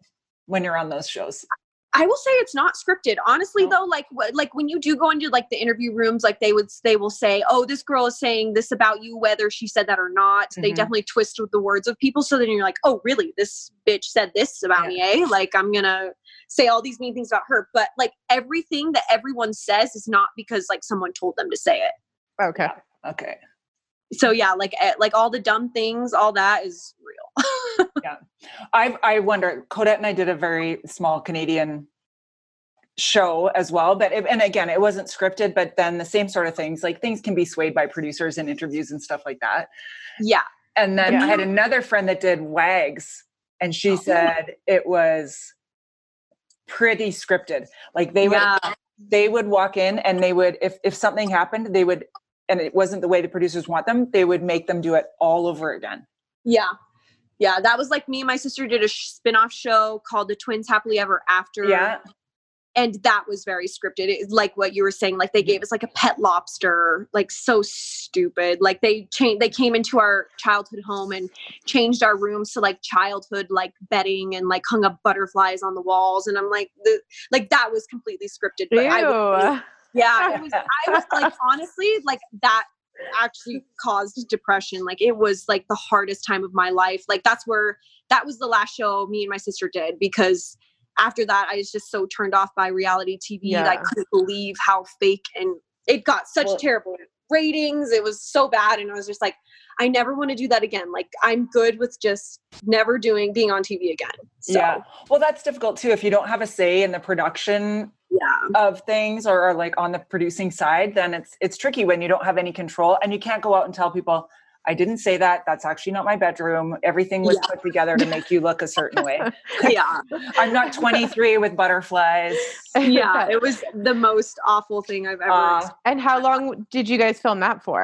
when you're on those shows? I will say it's not scripted. Honestly, No. though, like wh- like when you do go into like the interview rooms, like they would they will say, "Oh, this girl is saying this about you, whether she said that or not." They Mhm. definitely twist with the words of people, so then you're like, "Oh, really? This bitch said this about me, eh?" Like I'm gonna say all these mean things about her, but like everything that everyone says is not because like someone told them to say it. Okay. Okay. So yeah, like eh, like all the dumb things, all that is real. Yeah, I I wonder. Codette and I did a very small Canadian show as well, but it, and again, it wasn't scripted. But then the same sort of things, like things can be swayed by producers and interviews and stuff like that. yeah, And then Yeah. I had another friend that did Wags, and she Oh. said it was pretty scripted. Like they would they would walk in and they would if if something happened, they would and it wasn't the way the producers want them, they would make them do it all over again. yeah. Yeah, that was like me and my sister did a sh- spin-off show called The Twins Happily Ever After. Yeah. and that was very scripted It's like what you were saying like they gave us like a pet lobster like so stupid like they changed they came into our childhood home and changed our rooms to like childhood like bedding and like hung up butterflies on the walls and i'm like the like that was completely scripted but I would, Ew. Yeah. It was i was like honestly like that actually caused depression. Like it was like the hardest time of my life. Like that's where that was the last show me and my sister did because after that i was just so turned off by reality tv that i couldn't believe how fake and it got such Well- terrible ratings. It was so bad and i was just like i never want to do that again like i'm good with just never doing being on tv again so Yeah. Well, that's difficult too. If you don't have a say in the production yeah of things or, or like on the producing side, then it's it's tricky when you don't have any control and you can't go out and tell people, I didn't say that. That's actually not my bedroom. Everything was put together to make you look a certain way. yeah I'm not 23 with butterflies. yeah it was the most awful thing i've ever Uh, and how long did you guys film that for?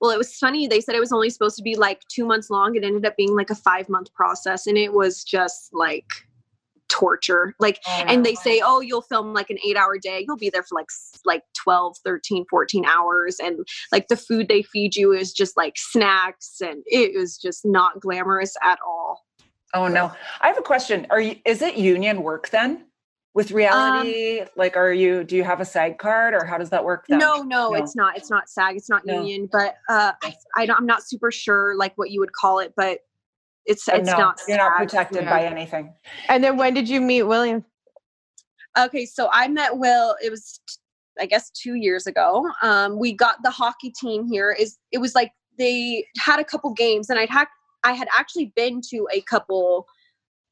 Well, it was funny. They said it was only supposed to be like two months long. It ended up being like a five month process, and it was just like torture. Like, and they say, oh, you'll film like an eight hour day. You'll be there for like like 12, 13, 14 hours. And like the food they feed you is just like snacks, and it was just not glamorous at all. Oh no. I have a question. Are you is it union work then? With reality? like are you do you have a SAG card or how does that work then? No, no, No. it's not. It's not SAG. It's not No. union. But uh, I, I don't, I'm not super sure like what you would call it. But it's So it's no, not. you're not SAG. protected Yeah. by anything. And then when did you meet William? Okay, so I met Will. It was, I guess, two years ago. Um, we got the hockey team here. Is it was like they had a couple games, and I'd had I had actually been to a couple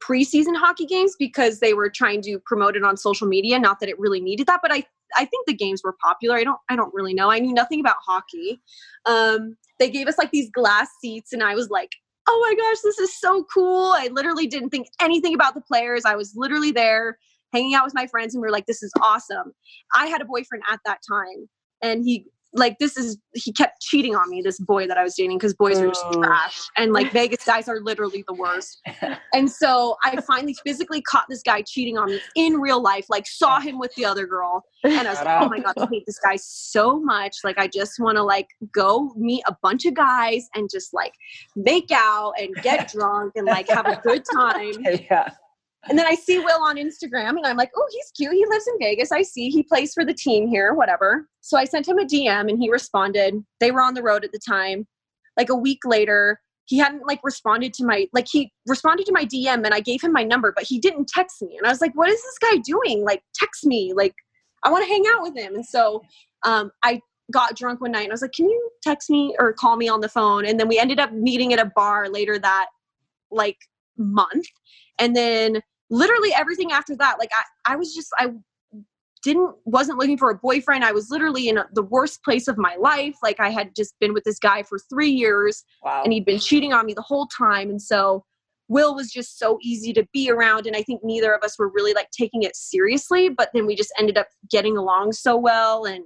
preseason hockey games because they were trying to promote it on social media. Not that it really needed that, but I I think the games were popular. I don't I don't really know. I knew nothing about hockey. Um, they gave us like these glass seats, and I was like. Oh my gosh, this is so cool. I literally didn't think anything about the players. I was literally there hanging out with my friends and we were like this is awesome i had a boyfriend at that time and he like this is he kept cheating on me this boy that i was dating because boys are just oh. trash and like vegas guys are literally the worst. And so i finally physically caught this guy cheating on me in real life like saw him with the other girl and i was like oh my god i hate this guy so much. Like i just want to like go meet a bunch of guys and just like make out and get drunk and like have a good time. Yeah. And then I see Will on Instagram and I'm like, oh, he's cute. He lives in Vegas. I see he plays for the team here, whatever. So I sent him a DM and he responded. They were on the road at the time. Like a week later, he hadn't like responded to my like he responded to my DM and I gave him my number, but he didn't text me. And I was like, what is this guy doing? Like text me. Like I want to hang out with him. And so um I got drunk one night and I was like, Can you text me or call me on the phone? And then we ended up meeting at a bar later that like month. And then literally everything after that, like I, I was just I didn't wasn't looking for a boyfriend. I was literally in a, the worst place of my life. Like I had just been with this guy for three years Wow. and he'd been cheating on me the whole time. And so Will was just so easy to be around. And I think neither of us were really like taking it seriously, but then we just ended up getting along so well. And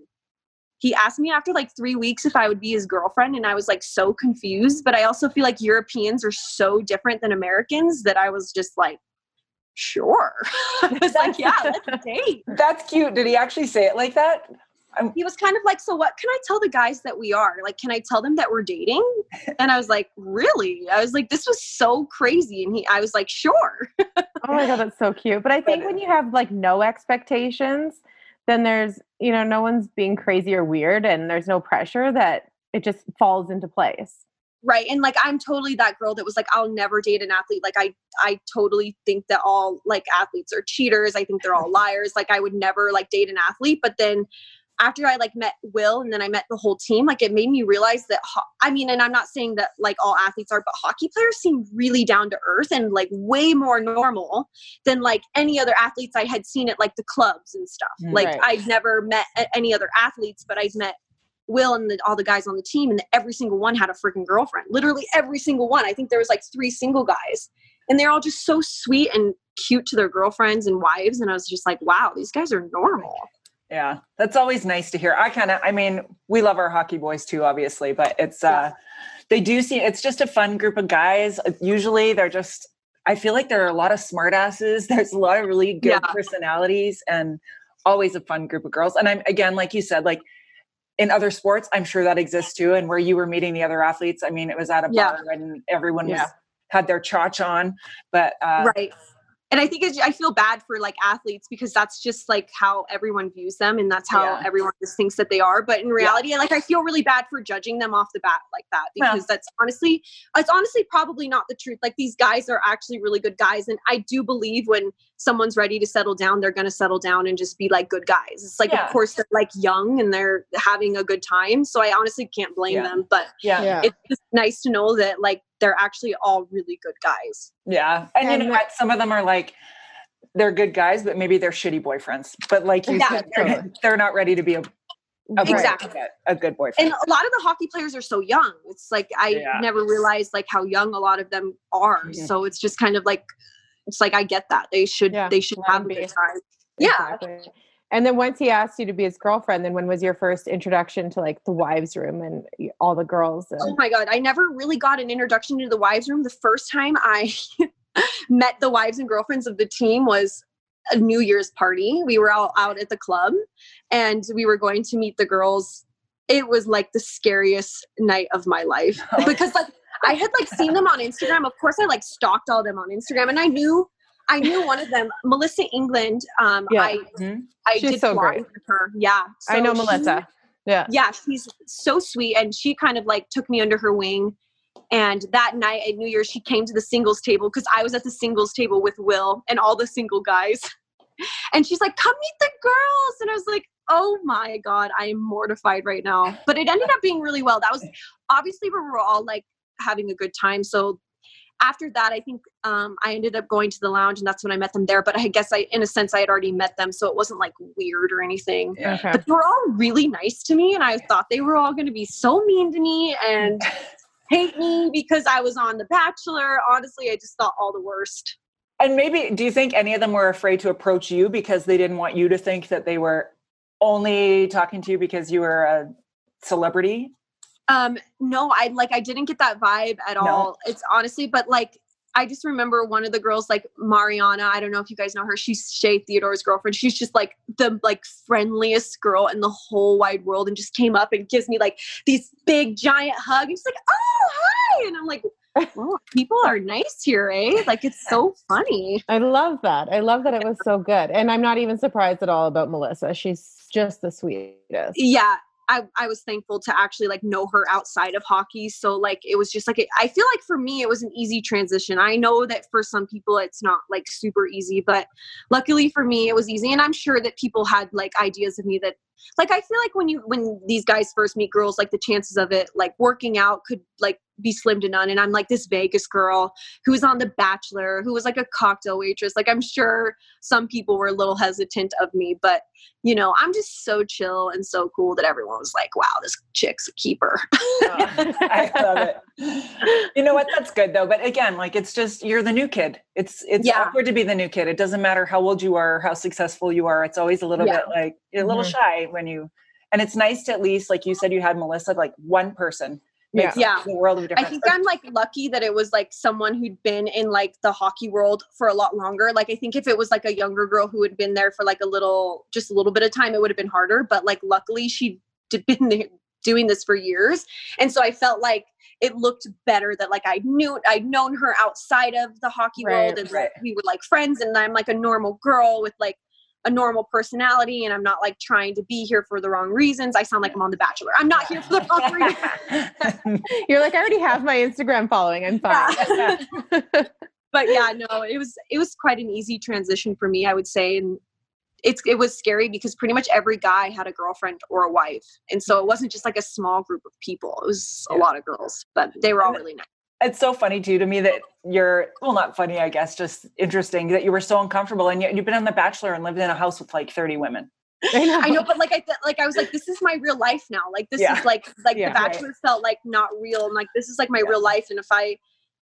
he asked me after like three weeks if I would be his girlfriend. And I was like so confused. But I also feel like Europeans are so different than Americans that I was just like, sure. I was like, yeah, let's date. That's cute. Did he actually say it like that? He was kind of like, so what can I tell the guys that we are? Like, can I tell them that we're dating? And I was like, really? I was like, this was so crazy. And he, I was like, sure. Oh my god, that's so cute. But I think when you have like no expectations, then there's you know no one's being crazy or weird, and there's no pressure that it just falls into place. Right and like i'm totally that girl that was like i'll never date an athlete like i i totally think that all like athletes are cheaters i think they're all liars like i would never like date an athlete but then after i like met will and then i met the whole team like it made me realize that ho- i mean and i'm not saying that like all athletes are but hockey players seem really down to earth and like way more normal than like any other athletes i had seen at like the clubs and stuff Mm, like right. i'd never met any other athletes but i'd met Will and the, all the guys on the team, and every single one had a freaking girlfriend. Literally every single one. I think there was like three single guys, and they're all just so sweet and cute to their girlfriends and wives. And I was just like, wow, these guys are normal. Yeah, that's always nice to hear. I kind of, I mean, we love our hockey boys too, obviously, but it's, uh, they do seem, it's just a fun group of guys. Usually they're just, I feel like there are a lot of smart asses. There's a lot of really good Yeah. personalities and always a fun group of girls. And I'm, again, like you said, like in other sports, I'm sure that exists too. And where you were meeting the other athletes, I mean, it was at a Yeah. bar and everyone was, Yeah. had their chotch on, but, uh, right. And I think it's, I feel bad for like athletes because that's just like how everyone views them, and that's how Yeah. everyone just thinks that they are. But in reality, like I feel really bad for judging them off the bat like that because that's honestly, it's honestly probably not the truth. Like these guys are actually really good guys, and I do believe when someone's ready to settle down, they're going to settle down and just be like good guys. It's like, Yeah. of course, they're like young and they're having a good time, so I honestly can't blame Yeah. them. But yeah. it's just nice to know that like they're actually all really good guys. Yeah. And, And you know what- what? Some of them are like, they're good guys, but maybe they're shitty boyfriends. But like you Yeah, said, they're, they're not ready to be a, a, Exactly. boyfriend, a good boyfriend. and a lot of the hockey players are so young it's like i Yeah. never realized like how young a lot of them are Mhm. so it's just kind of like it's like i get that they should Yeah, they should have good time. Yeah. And then once he asked you to be his girlfriend, then when was your first introduction to like the wives' room and all the girls? oh my god i never really got an introduction to the wives room. The first time i met the wives and girlfriends of the team was a new year's party. We were all out at the club and we were going to meet the girls. It was like the scariest night of my life Oh. because like I had like seen them on Instagram. Of course, I like stalked all of them on Instagram, and I knew I knew one of them, Melissa Engelland. Um, Yeah. I Mhm. I She's did so great. with her. Yeah, I know she- Melissa. Yeah. yeah, she's so sweet, and she kind of like took me under her wing. And that night at New Year's, she came to the singles table because I was at the singles table with Will and all the single guys. And she's like, "Come meet the girls," and I was like, "Oh my god, I am mortified right now." But it ended up being really well. That was obviously we were all like having a good time. So after that, I think um, I ended up going to the lounge, and that's when I met them there. But I guess I, in a sense, I had already met them, so it wasn't like weird or anything. Yeah. Okay. But they were all really nice to me, and I thought they were all going to be so mean to me and hate me because I was on The Bachelor. Honestly, I just thought all the worst. And maybe, do you think any of them were afraid to approach you because they didn't want you to think that they were only talking to you because you were a celebrity? Um, no, I like I didn't get that vibe at No. all. It's honestly, but like I just remember one of the girls, like Mariana. I don't know if you guys know her. She's Shea Theodore's girlfriend. She's just like the like friendliest girl in the whole wide world, and just came up and gives me like these big giant hug. And she's like, "Oh, hi!" And I'm like, "Well, people are nice here, eh? Like it's so funny." I love that. I love that it was so good. And I'm not even surprised at all about Melissa. She's just the sweetest. yeah I, I was thankful to actually like know her outside of hockey so like it was just like I feel like for me it was an easy transition. I know that for some people it's not like super easy but luckily for me it was easy and i'm sure that people had like ideas of me that like i feel like when you when these guys first meet girls like the chances of it like working out could like be slim to none and i'm like this vegas girl who was on the bachelor who was like a cocktail waitress like i'm sure some people were a little hesitant of me but you know, I'm just so chill and so cool that everyone was like, wow, this chick's a keeper. I love it. You know what? That's good though. But again, like it's just you're the new kid. It's it's Yeah. awkward to be the new kid. It doesn't matter how old you are, or how successful you are. It's always a little Yeah. bit like you're a little Mhm. shy when you. And it's nice to at least, like you said, you had Melissa, like one person. Yeah. makes Yeah. the world of I think I'm like lucky that it was like someone who'd been in like the hockey world for a lot longer. Like I think if it was like a younger girl who had been there for like a little, just a little bit of time, it would have been harder. But like luckily she'd been there doing this for years, and so I felt like it looked better that like I knew I'd known her outside of the hockey Right, world, and right. we were like friends, and I'm like a normal girl with like a normal personality and I'm not like trying to be here for the wrong reasons. I sound like I'm on The Bachelor. I'm not here for the wrong reasons. You're like, I already have my Instagram following. I'm fine. but yeah, no, it was it was quite an easy transition for me, I would say. And it's it was scary because pretty much every guy had a girlfriend or a wife. And so it wasn't just like a small group of people. It was a lot of girls, but they were all really nice. It's so funny too to me that you're well not funny i guess just interesting that you were so uncomfortable and yet you've been on the bachelor and lived in a house with like 30 women I know. I know, but like I th- like I was like, this is my real life now. Like this Yeah. is like like Yeah. the Bachelor felt like not real, and like this is like my real life. And if I,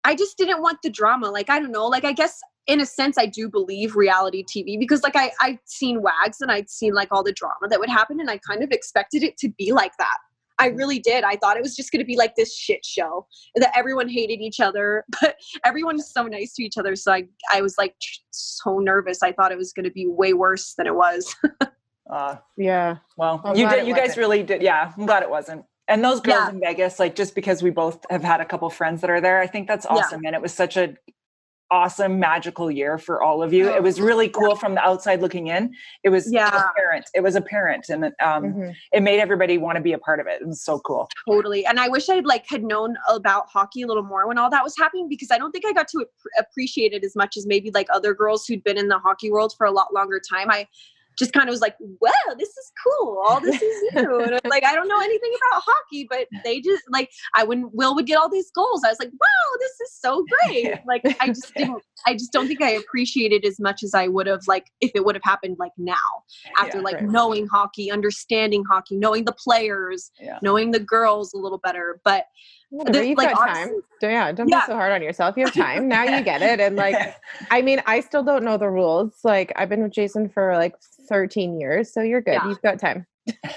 I just didn't want the drama. Like I don't know. Like I guess in a sense I do believe reality TV because like I I'd seen Wags and I'd seen like all the drama that would happen, and I kind of expected it to be like that. I really did. I thought it was just going to be like this shit show that everyone hated each other, but everyone is so nice to each other. So I, I was like so nervous. I thought it was going to be way worse than it was. uh, yeah. well I'm you did you guys wasn't. really did yeah i'm glad it wasn't and those girls Yeah. in vegas like just because we both have had a couple friends that are there i think that's Yeah. awesome and it was such a awesome magical year for all of you. It was really cool from the outside looking in. It was Yeah. apparent it was apparent and it, um, Mhm. it made everybody want to be a part of it. It was so cool. Totally and i wish i'd like had known about hockey a little more when all that was happening because i don't think i got to ap- appreciate it as much as maybe like other girls who'd been in the hockey world for a lot longer time. I just kind of was like wow this is cool. All this is new. And I'm like i don't know anything about hockey but they just like i when will would get all these goals i was like wow this is so great. Like i just didn't i just don't think i appreciated as much as i would have like if it would have happened like now. After Yeah, like right. knowing hockey understanding hockey knowing the players yeah. knowing the girls a little better. But Whatever, you've like, got honestly- time. Don't- Yeah, don't Yeah. be so hard on yourself. You have time. Now you get it. And like, I mean, I still don't know the rules. Like, I've been with Jason for like 13 years. So you're good. Yeah. You've got time.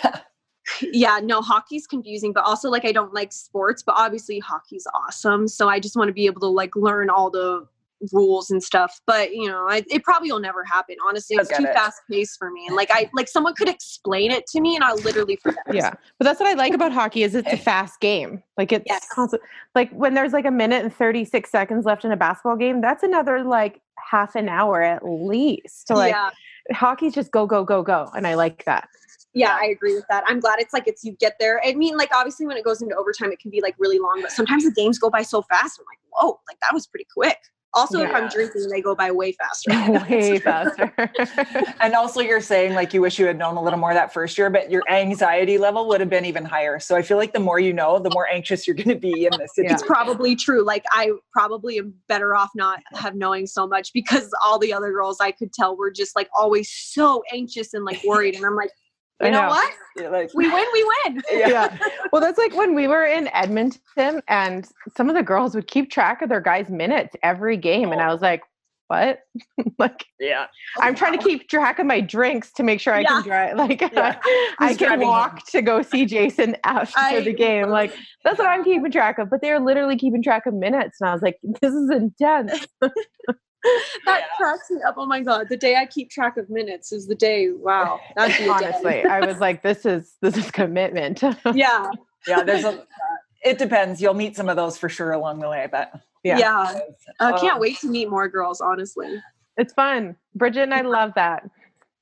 yeah, no, hockey's confusing, but also like I don't like sports, but obviously hockey's awesome. So I just want to be able to like learn all the rules and stuff. But you know, I, it probably will never happen. Honestly, it's too it. fast paced for me. And like I like someone could explain it to me and I'll literally forget. Yeah. But that's what I like about hockey is it's a fast game. Like it's Yes. constant. Like when there's like a minute and 36 seconds left in a basketball game, that's another like half an hour at least. To like yeah. hockey's just go, go, go, go. And I like that. Yeah, I agree with that. I'm glad it's like it's you get there. I mean, like obviously when it goes into overtime, it can be like really long, but sometimes the games go by so fast. I'm like, whoa, like that was pretty quick. Also, if I'm drinking, they go by way faster. Way faster. and also you're saying like you wish you had known a little more that first year but your anxiety level would have been even higher so i feel like the more you know the more anxious you're going to be in this Yeah. situation it's probably true. Like I probably am better off not have knowing so much because all the other girls I could tell were just like always so anxious and like worried. And I'm like, I you know, know. what? You're like We win, we win. yeah. Well, that's like when we were in Edmonton and some of the girls would keep track of their guys' minutes every game. And I was like, what? like, Yeah. I'm trying to oh, keep track of my drinks to make sure I can drive. Like, Yeah. I can walk home? to go see Jason after I the game. Like, that's what I'm keeping track of. But they're literally keeping track of minutes, and I was like, this is intense. That cracks me up. Oh my god, the day I keep track of minutes is the day. Wow, that'd be a day. Honestly, I was like, this is this is commitment. Yeah, Yeah. There's a, it depends. You'll meet some of those for sure along the way, but Yeah. yeah. I can't Um, wait to meet more girls. Honestly, it's fun. Bridget and I love that.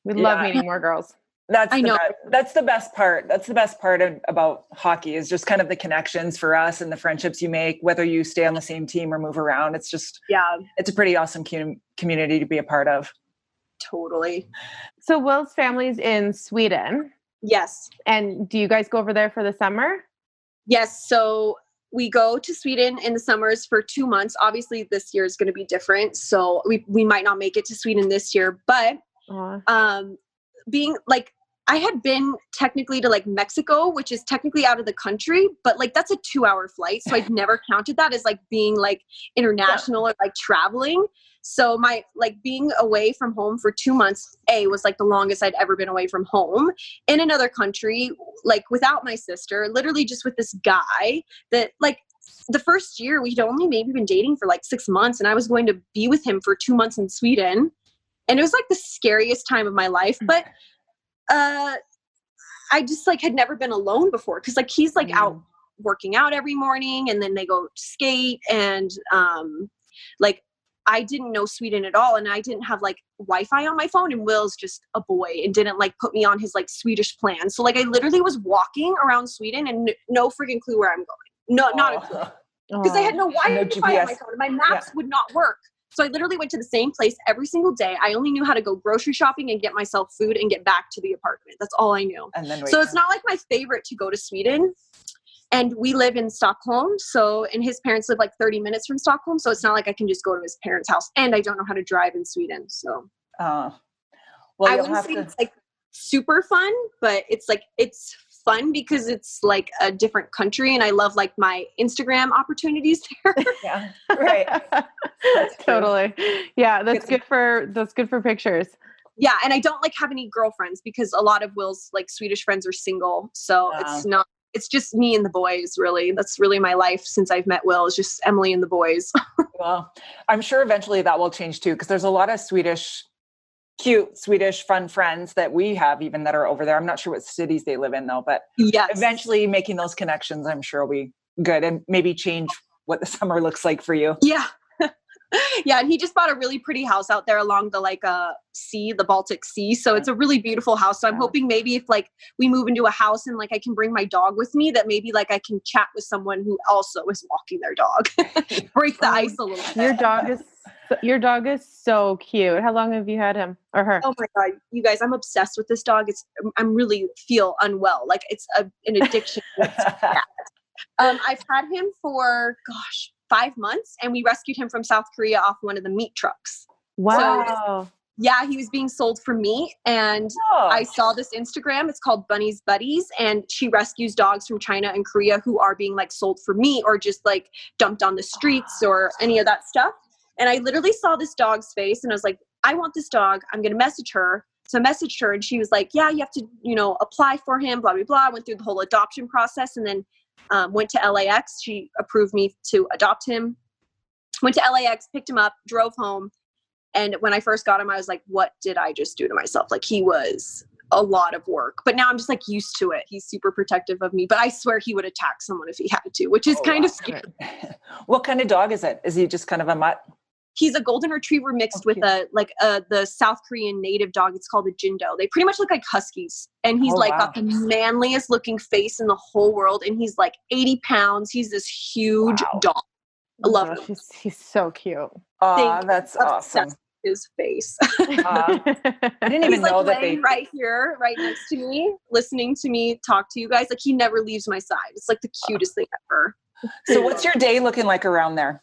We love Yeah. meeting more girls. That's I the know. Best, that's the best part. That's the best part of, about hockey is just kind of the connections for us and the friendships you make, whether you stay on the same team or move around. It's just yeah, it's a pretty awesome com- community to be a part of. totally. So Will's family's in Sweden. Yes, And do you guys go over there for the summer? yes. So we go to Sweden in the summers for two months. Obviously, this year is going to be different, so we we might not make it to Sweden this year, but Aw. um being like I had been technically to like Mexico, which is technically out of the country, but like that's a two hour flight. So I'd never counted that as like being like international or like traveling. So my like being away from home for two months, A was like the longest I'd ever been away from home in another country, like without my sister, literally just with this guy that like the first year we'd only maybe been dating for like six months and I was going to be with him for two months in Sweden. And it was like the scariest time of my life. But uh I just like had never been alone before because like he's like out working out every morning and then they go skate and um like I didn't know Sweden at all and I didn't have like Wi-Fi on my phone and Will's just a boy and didn't like put me on his like Swedish plan. So like I literally was walking around Sweden and n- no freaking clue where I'm going. No, not a clue because I had no Wi-Fi No on my phone. My maps would not work. So I literally went to the same place every single day. I only knew how to go grocery shopping and get myself food and get back to the apartment. That's all I knew. and then. So it's not like my favorite to go to Sweden. And we live in Stockholm. So, and his parents live like 30 minutes from Stockholm. So it's not like I can just go to his parents' house. And I don't know how to drive in Sweden. So Uh, well, I wouldn't say to. it's like super fun, but it's like, it's fun because it's like a different country. And I love like my Instagram opportunities there. Yeah, right. totally. Yeah, that's good for that's good for pictures. yeah and i don't like have any girlfriends because a lot of will's like swedish friends are single so it's not it's just me and the boys really that's really my life since i've met will is just emily and the boys Well, I'm sure eventually that will change too, because there's a lot of Swedish, cute Swedish fun friends that we have even that are over there. I'm not sure what cities they live in though, but yes eventually making those connections, I'm sure will be good and maybe change what the summer looks like for you. yeah yeah and he just bought a really pretty house out there along the like uh sea the baltic sea so it's a really beautiful house so i'm hoping maybe if like we move into a house and like i can bring my dog with me that maybe like i can chat with someone who also is walking their dog break the ice a little bit Your dog is your dog is so cute. How long have you had him or her? Oh my god, you guys! I'm obsessed with this dog. It's I'm really feel unwell. Like it's a, an addiction. um, I've had him for gosh five months, and we rescued him from South Korea off one of the meat trucks. Wow. Yeah, he was being sold for meat, and Oh, I saw this Instagram. It's called Bunny's Buddies, and she rescues dogs from China and Korea who are being like sold for meat or just like dumped on the streets or any of that stuff. And I literally saw this dog's face, and I was like, I want this dog. I'm gonna message her. So I messaged her, and she was like, Yeah, you have to, you know, apply for him. Blah blah blah. I went through the whole adoption process, and then um, went to LAX. She approved me to adopt him. Went to LAX, picked him up, drove home. And when I first got him, I was like, what did I just do to myself? Like, he was a lot of work. But now I'm just like used to it. He's super protective of me, but I swear he would attack someone if he had to, which is Oh, kind of scary. what kind of dog is it? Is he just kind of a mutt? He's a golden retriever mixed Oh, with a like a the South Korean native dog. It's called a Jindo. They pretty much look like huskies. And he's Oh, like wow. got the manliest looking face in the whole world. And he's like 80 pounds. He's this huge Wow. dog. I love Oh, him. He's, he's so cute. Oh, Thank- that's awesome. His face. Uh, I didn't even he's like know that laying they. right here, right next to me, listening to me talk to you guys. Like he never leaves my side. It's like the cutest thing ever. So, what's your day looking like around there?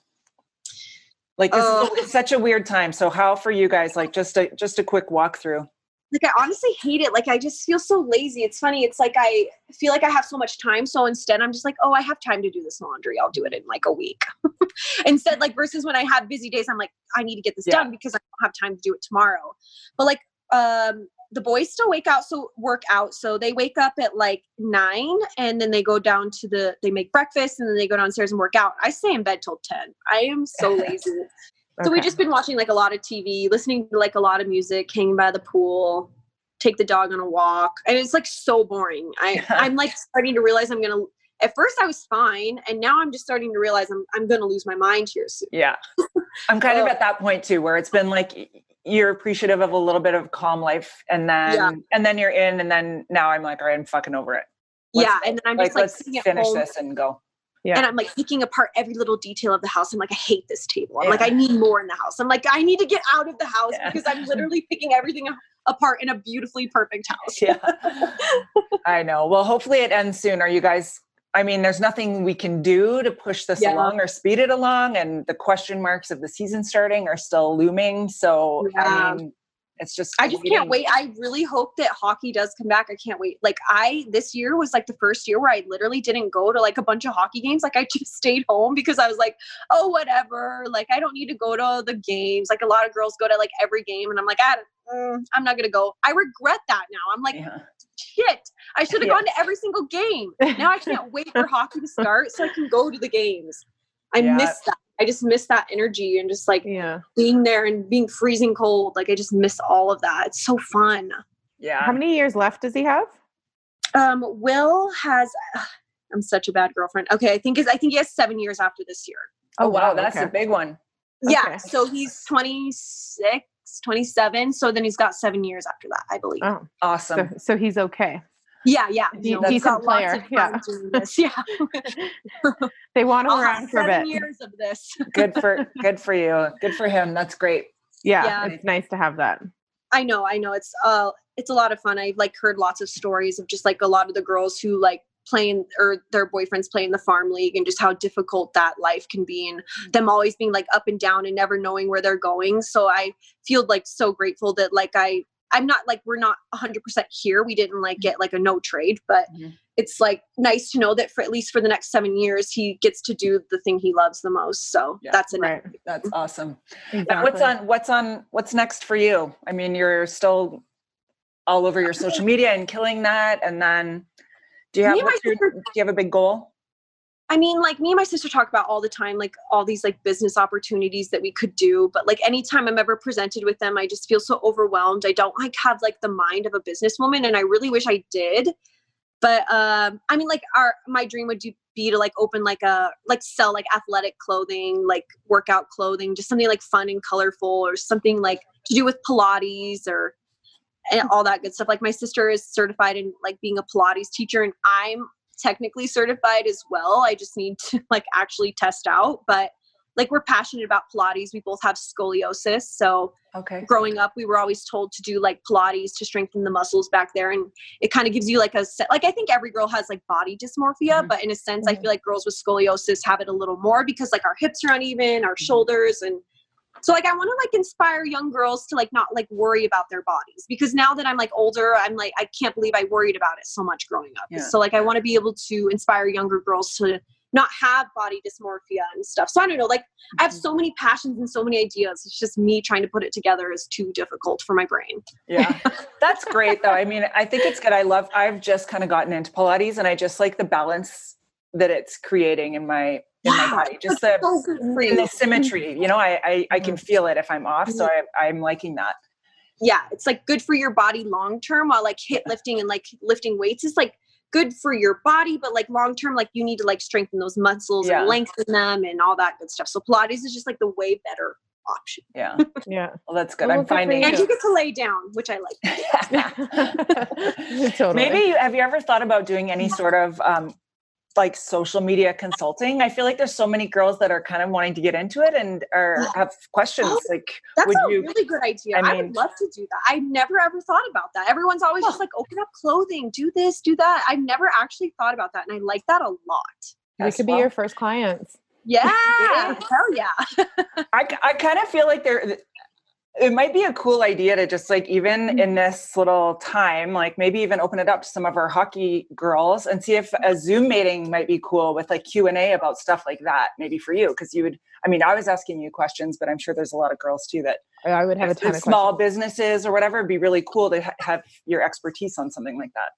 Like this Oh. is it's such a weird time. So, how for you guys? Like just a just a quick walkthrough. like I honestly hate it. Like I just feel so lazy. It's funny. It's like I feel like I have so much time. So instead I'm just like, oh, I have time to do this laundry. I'll do it in like a week. instead, like versus when I have busy days, I'm like, I need to get this Yeah. done because I don't have time to do it tomorrow. But like um the boys still wake out so work out. So they wake up at like nine and then they go down to the they make breakfast and then they go downstairs and work out. I stay in bed till 10. I am so lazy. So we've just been watching like a lot of TV, listening to like a lot of music, hanging by the pool, take the dog on a walk. And it's like so boring. I I'm like starting to realize I'm gonna at first I was fine and now I'm just starting to realize I'm I'm gonna lose my mind here soon. Yeah. I'm kind of at that point too, where it's been like you're appreciative of a little bit of calm life and then Yeah. and then you're in and then now I'm like, all right, I'm fucking over it. Let's yeah. And then I'm Like, just like let's finish this and go. Yeah. and I'm like picking apart every little detail of the house. I'm like, I hate this table. I'm like, I need more in the house. I'm like, I need to get out of the house Yeah. because I'm literally picking everything apart in a beautifully perfect house. Yeah. I know. Well, hopefully it ends soon. Are you guys I mean, there's nothing we can do to push this Yeah. along or speed it along and the question marks of the season starting are still looming. So Yeah. I mean, it's just I just waiting. can't wait. I really hope that hockey does come back. I can't wait. Like I this year was like the first year where I literally didn't go to like a bunch of hockey games. Like I just stayed home because I was like, oh whatever. Like I don't need to go to the games. Like a lot of girls go to like every game, and I'm like, I don't, mm, I'm not gonna go. I regret that now. I'm like, Yeah. shit. I should have Yeah. gone to every single game. Now I can't wait for hockey to start so I can go to the games. I Yeah. miss that. I just miss that energy and just like yeah. being there and being freezing cold. Like I just miss all of that. It's so fun. Yeah. How many years left does he have? Um, Will has. I'm such a bad girlfriend. Okay, I think is I think he has seven years after this year. oh wow, that's okay. a big one. Yeah, Okay. so he's 26, 27. So then he's got seven years after that, I believe. Oh, Awesome. so he's okay. yeah, yeah. De- no, he's decent got player, yeah. fun doing this. Yeah, They want him I'll around for a seven bit. years of this. good for good for you. Good for him. That's great. Yeah, Yeah. it's nice to have that. I know, I know. It's uh it's a lot of fun. I've like heard lots of stories of just like a lot of the girls who like playing or their boyfriends playing the farm league and just how difficult that life can be and them always being like up and down and never knowing where they're going. So I feel like so grateful that like I I'm not like we're not 100% here. We didn't like get like a no trade, but Mhm. it's like nice to know that for at least for the next 7 years he gets to do the thing he loves the most. So Yeah. that's a Right. That's awesome. Exactly. What's on what's on what's next for you? I mean, you're still all over your social media and killing that. And then do you have Me and my what's your- do you have a big goal? I mean, like me and my sister talk about all the time, like all these like business opportunities that we could do. But like anytime I'm ever presented with them, I just feel so overwhelmed. I don't like have like the mind of a businesswoman, and I really wish I did. But um, I mean, like our my dream would be to like open like a like sell like athletic clothing, like workout clothing, just something like fun and colorful, or something like to do with Pilates or and all that good stuff. Like my sister is certified in like being a Pilates teacher, and I'm technically certified as well. I just need to like actually test out. But like we're passionate about Pilates. We both have scoliosis. So Okay. growing up, we were always told to do like Pilates to strengthen the muscles back there. And it kind of gives you like a set, like I think every girl has like body dysmorphia, Mhm. but in a sense, I feel like girls with scoliosis have it a little more because like our hips are uneven, our shoulders and so like I want to like inspire young girls to like not like worry about their bodies because now that I'm like older, I'm like I can't believe I worried about it so much growing up. Yeah. So like I want to be able to inspire younger girls to not have body dysmorphia and stuff. So I don't know, like I have Mhm. so many passions and so many ideas. It's just me trying to put it together is too difficult for my brain. Yeah. That's great though. I mean, I think it's good. I love I've just kind of gotten into Pilates and I just like the balance that it's creating in my in my Yeah. body. Just the So good for and you. the symmetry. You know, I I, I can feel it if I'm off. So I, I'm liking that. yeah, it's like good for your body long term while like hit lifting and like lifting weights is like good for your body, but like long term, like you need to like strengthen those muscles Yeah. and lengthen them and all that good stuff. So Pilates is just like the way better option. Yeah. Yeah. Well, that's good. Well, I'm finding you. And you get to lay down, which I like. totally. Maybe you- have you ever thought about doing any sort of um, like social media consulting? I feel like there's so many girls that are kind of wanting to get into it and are have questions. Oh, Like, That's would a you? really good idea. I I, mean- would love to do that. I never ever thought about that. Everyone's always just like, open up clothing, do this, do that. I've never actually thought about that. And I like that a lot. we Yes, could be your first clients. Yeah. Yeah. Hell yeah. I, I kind of feel like there it might be a cool idea to just like even Mm-hmm. in this little time like maybe even open it up to some of our hockey girls and see if a zoom meeting might be cool with like q&a about stuff like that maybe for you because you would i mean i was asking you questions but i'm sure there's a lot of girls too that I would have a ton of small questions. businesses or whatever it'd be really cool to ha- have your expertise on something like that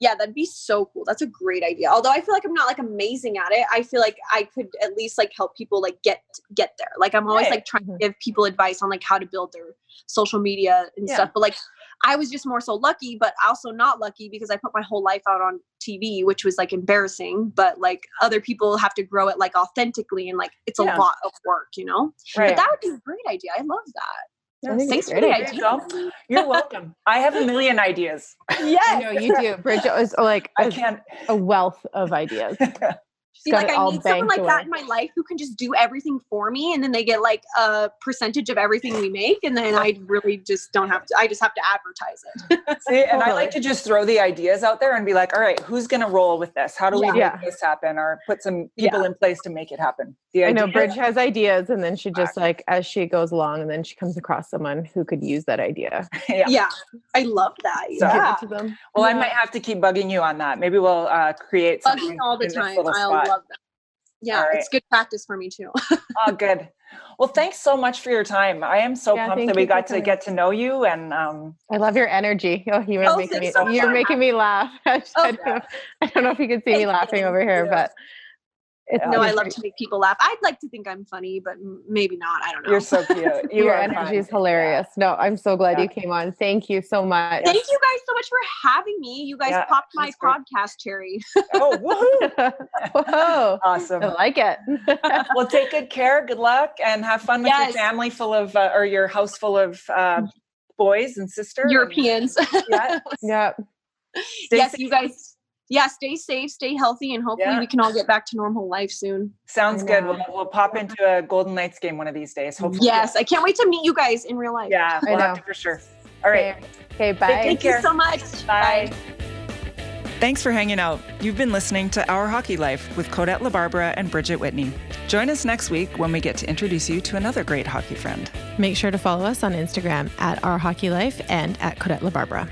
Yeah, that'd be so cool. That's a great idea. Although I feel like I'm not like amazing at it, I feel like I could at least like help people like get get there. Like I'm always Right. like trying to mm-hmm. give people advice on like how to build their social media and Yeah. stuff. But like I was just more so lucky, but also not lucky because I put my whole life out on TV, which was like embarrassing. But like other people have to grow it like authentically and like it's a lot of work, you know? right But that would be a great idea. I love that. I think Thanks for the great you idea. go. you're welcome i have a million ideas I Yes. know you do. Bridget is like i a, can't a wealth of ideas. See, like I need someone banked like that in my life who can just do everything for me, and then they get like a percentage of everything we make, and then I really just don't have to. I just have to advertise it. See, and I like to just throw the ideas out there and be like, all right, who's going to roll with this? How do we Yeah. make this happen or put some people in place to make it happen? The I know Bridge has ideas, and then she just like as she goes along, and then she comes across someone who could use that idea. yeah. Yeah, I love that. So- Give yeah, it to them. Well, I might have to keep bugging you on that. Maybe we'll uh, create something bugging all the time. Little I love that. Yeah, All it's good practice for me too. Oh, good. Well, thanks so much for your time. I am so Yeah, pumped that we got to coming. get to know you. And um, I love your energy. Oh, you were Oh, making me. thanks so You're making me laugh. I, Oh, don't know, I don't know if you can see me laughing you. over here, but it's Yeah. no, I love to make people laugh. I'd like to think I'm funny, but maybe not. I don't know. you're so cute. You your energy fun. is hilarious. No, I'm so glad Yeah. you came on. Thank you so much. Thank you guys so much for having me. You guys Yeah, popped my podcast cherry. Oh, woohoo. Whoa, Awesome. I like it. well, take good care. Good luck and have fun with Yes. your family full of, uh, or your house full of uh, boys and sisters. Europeans. Yeah. yeah. Stay yes, safe. you guys. Yeah, stay safe, stay healthy, and hopefully Yeah. we can all get back to normal life soon. Sounds I good. We'll, we'll pop into a Golden Knights game one of these days. Hopefully. Yes, I can't wait to meet you guys in real life. Yeah, I we'll have know. to for sure. All right. Okay, bye. Take Thank care. you so much. Bye. Thanks for hanging out. You've been listening to Our Hockey Life with Codette LaBarbera and Bridget Whitney. Join us next week when we get to introduce you to another great hockey friend. Make sure to follow us on Instagram at Our Hockey Life and at Codette LaBarbera.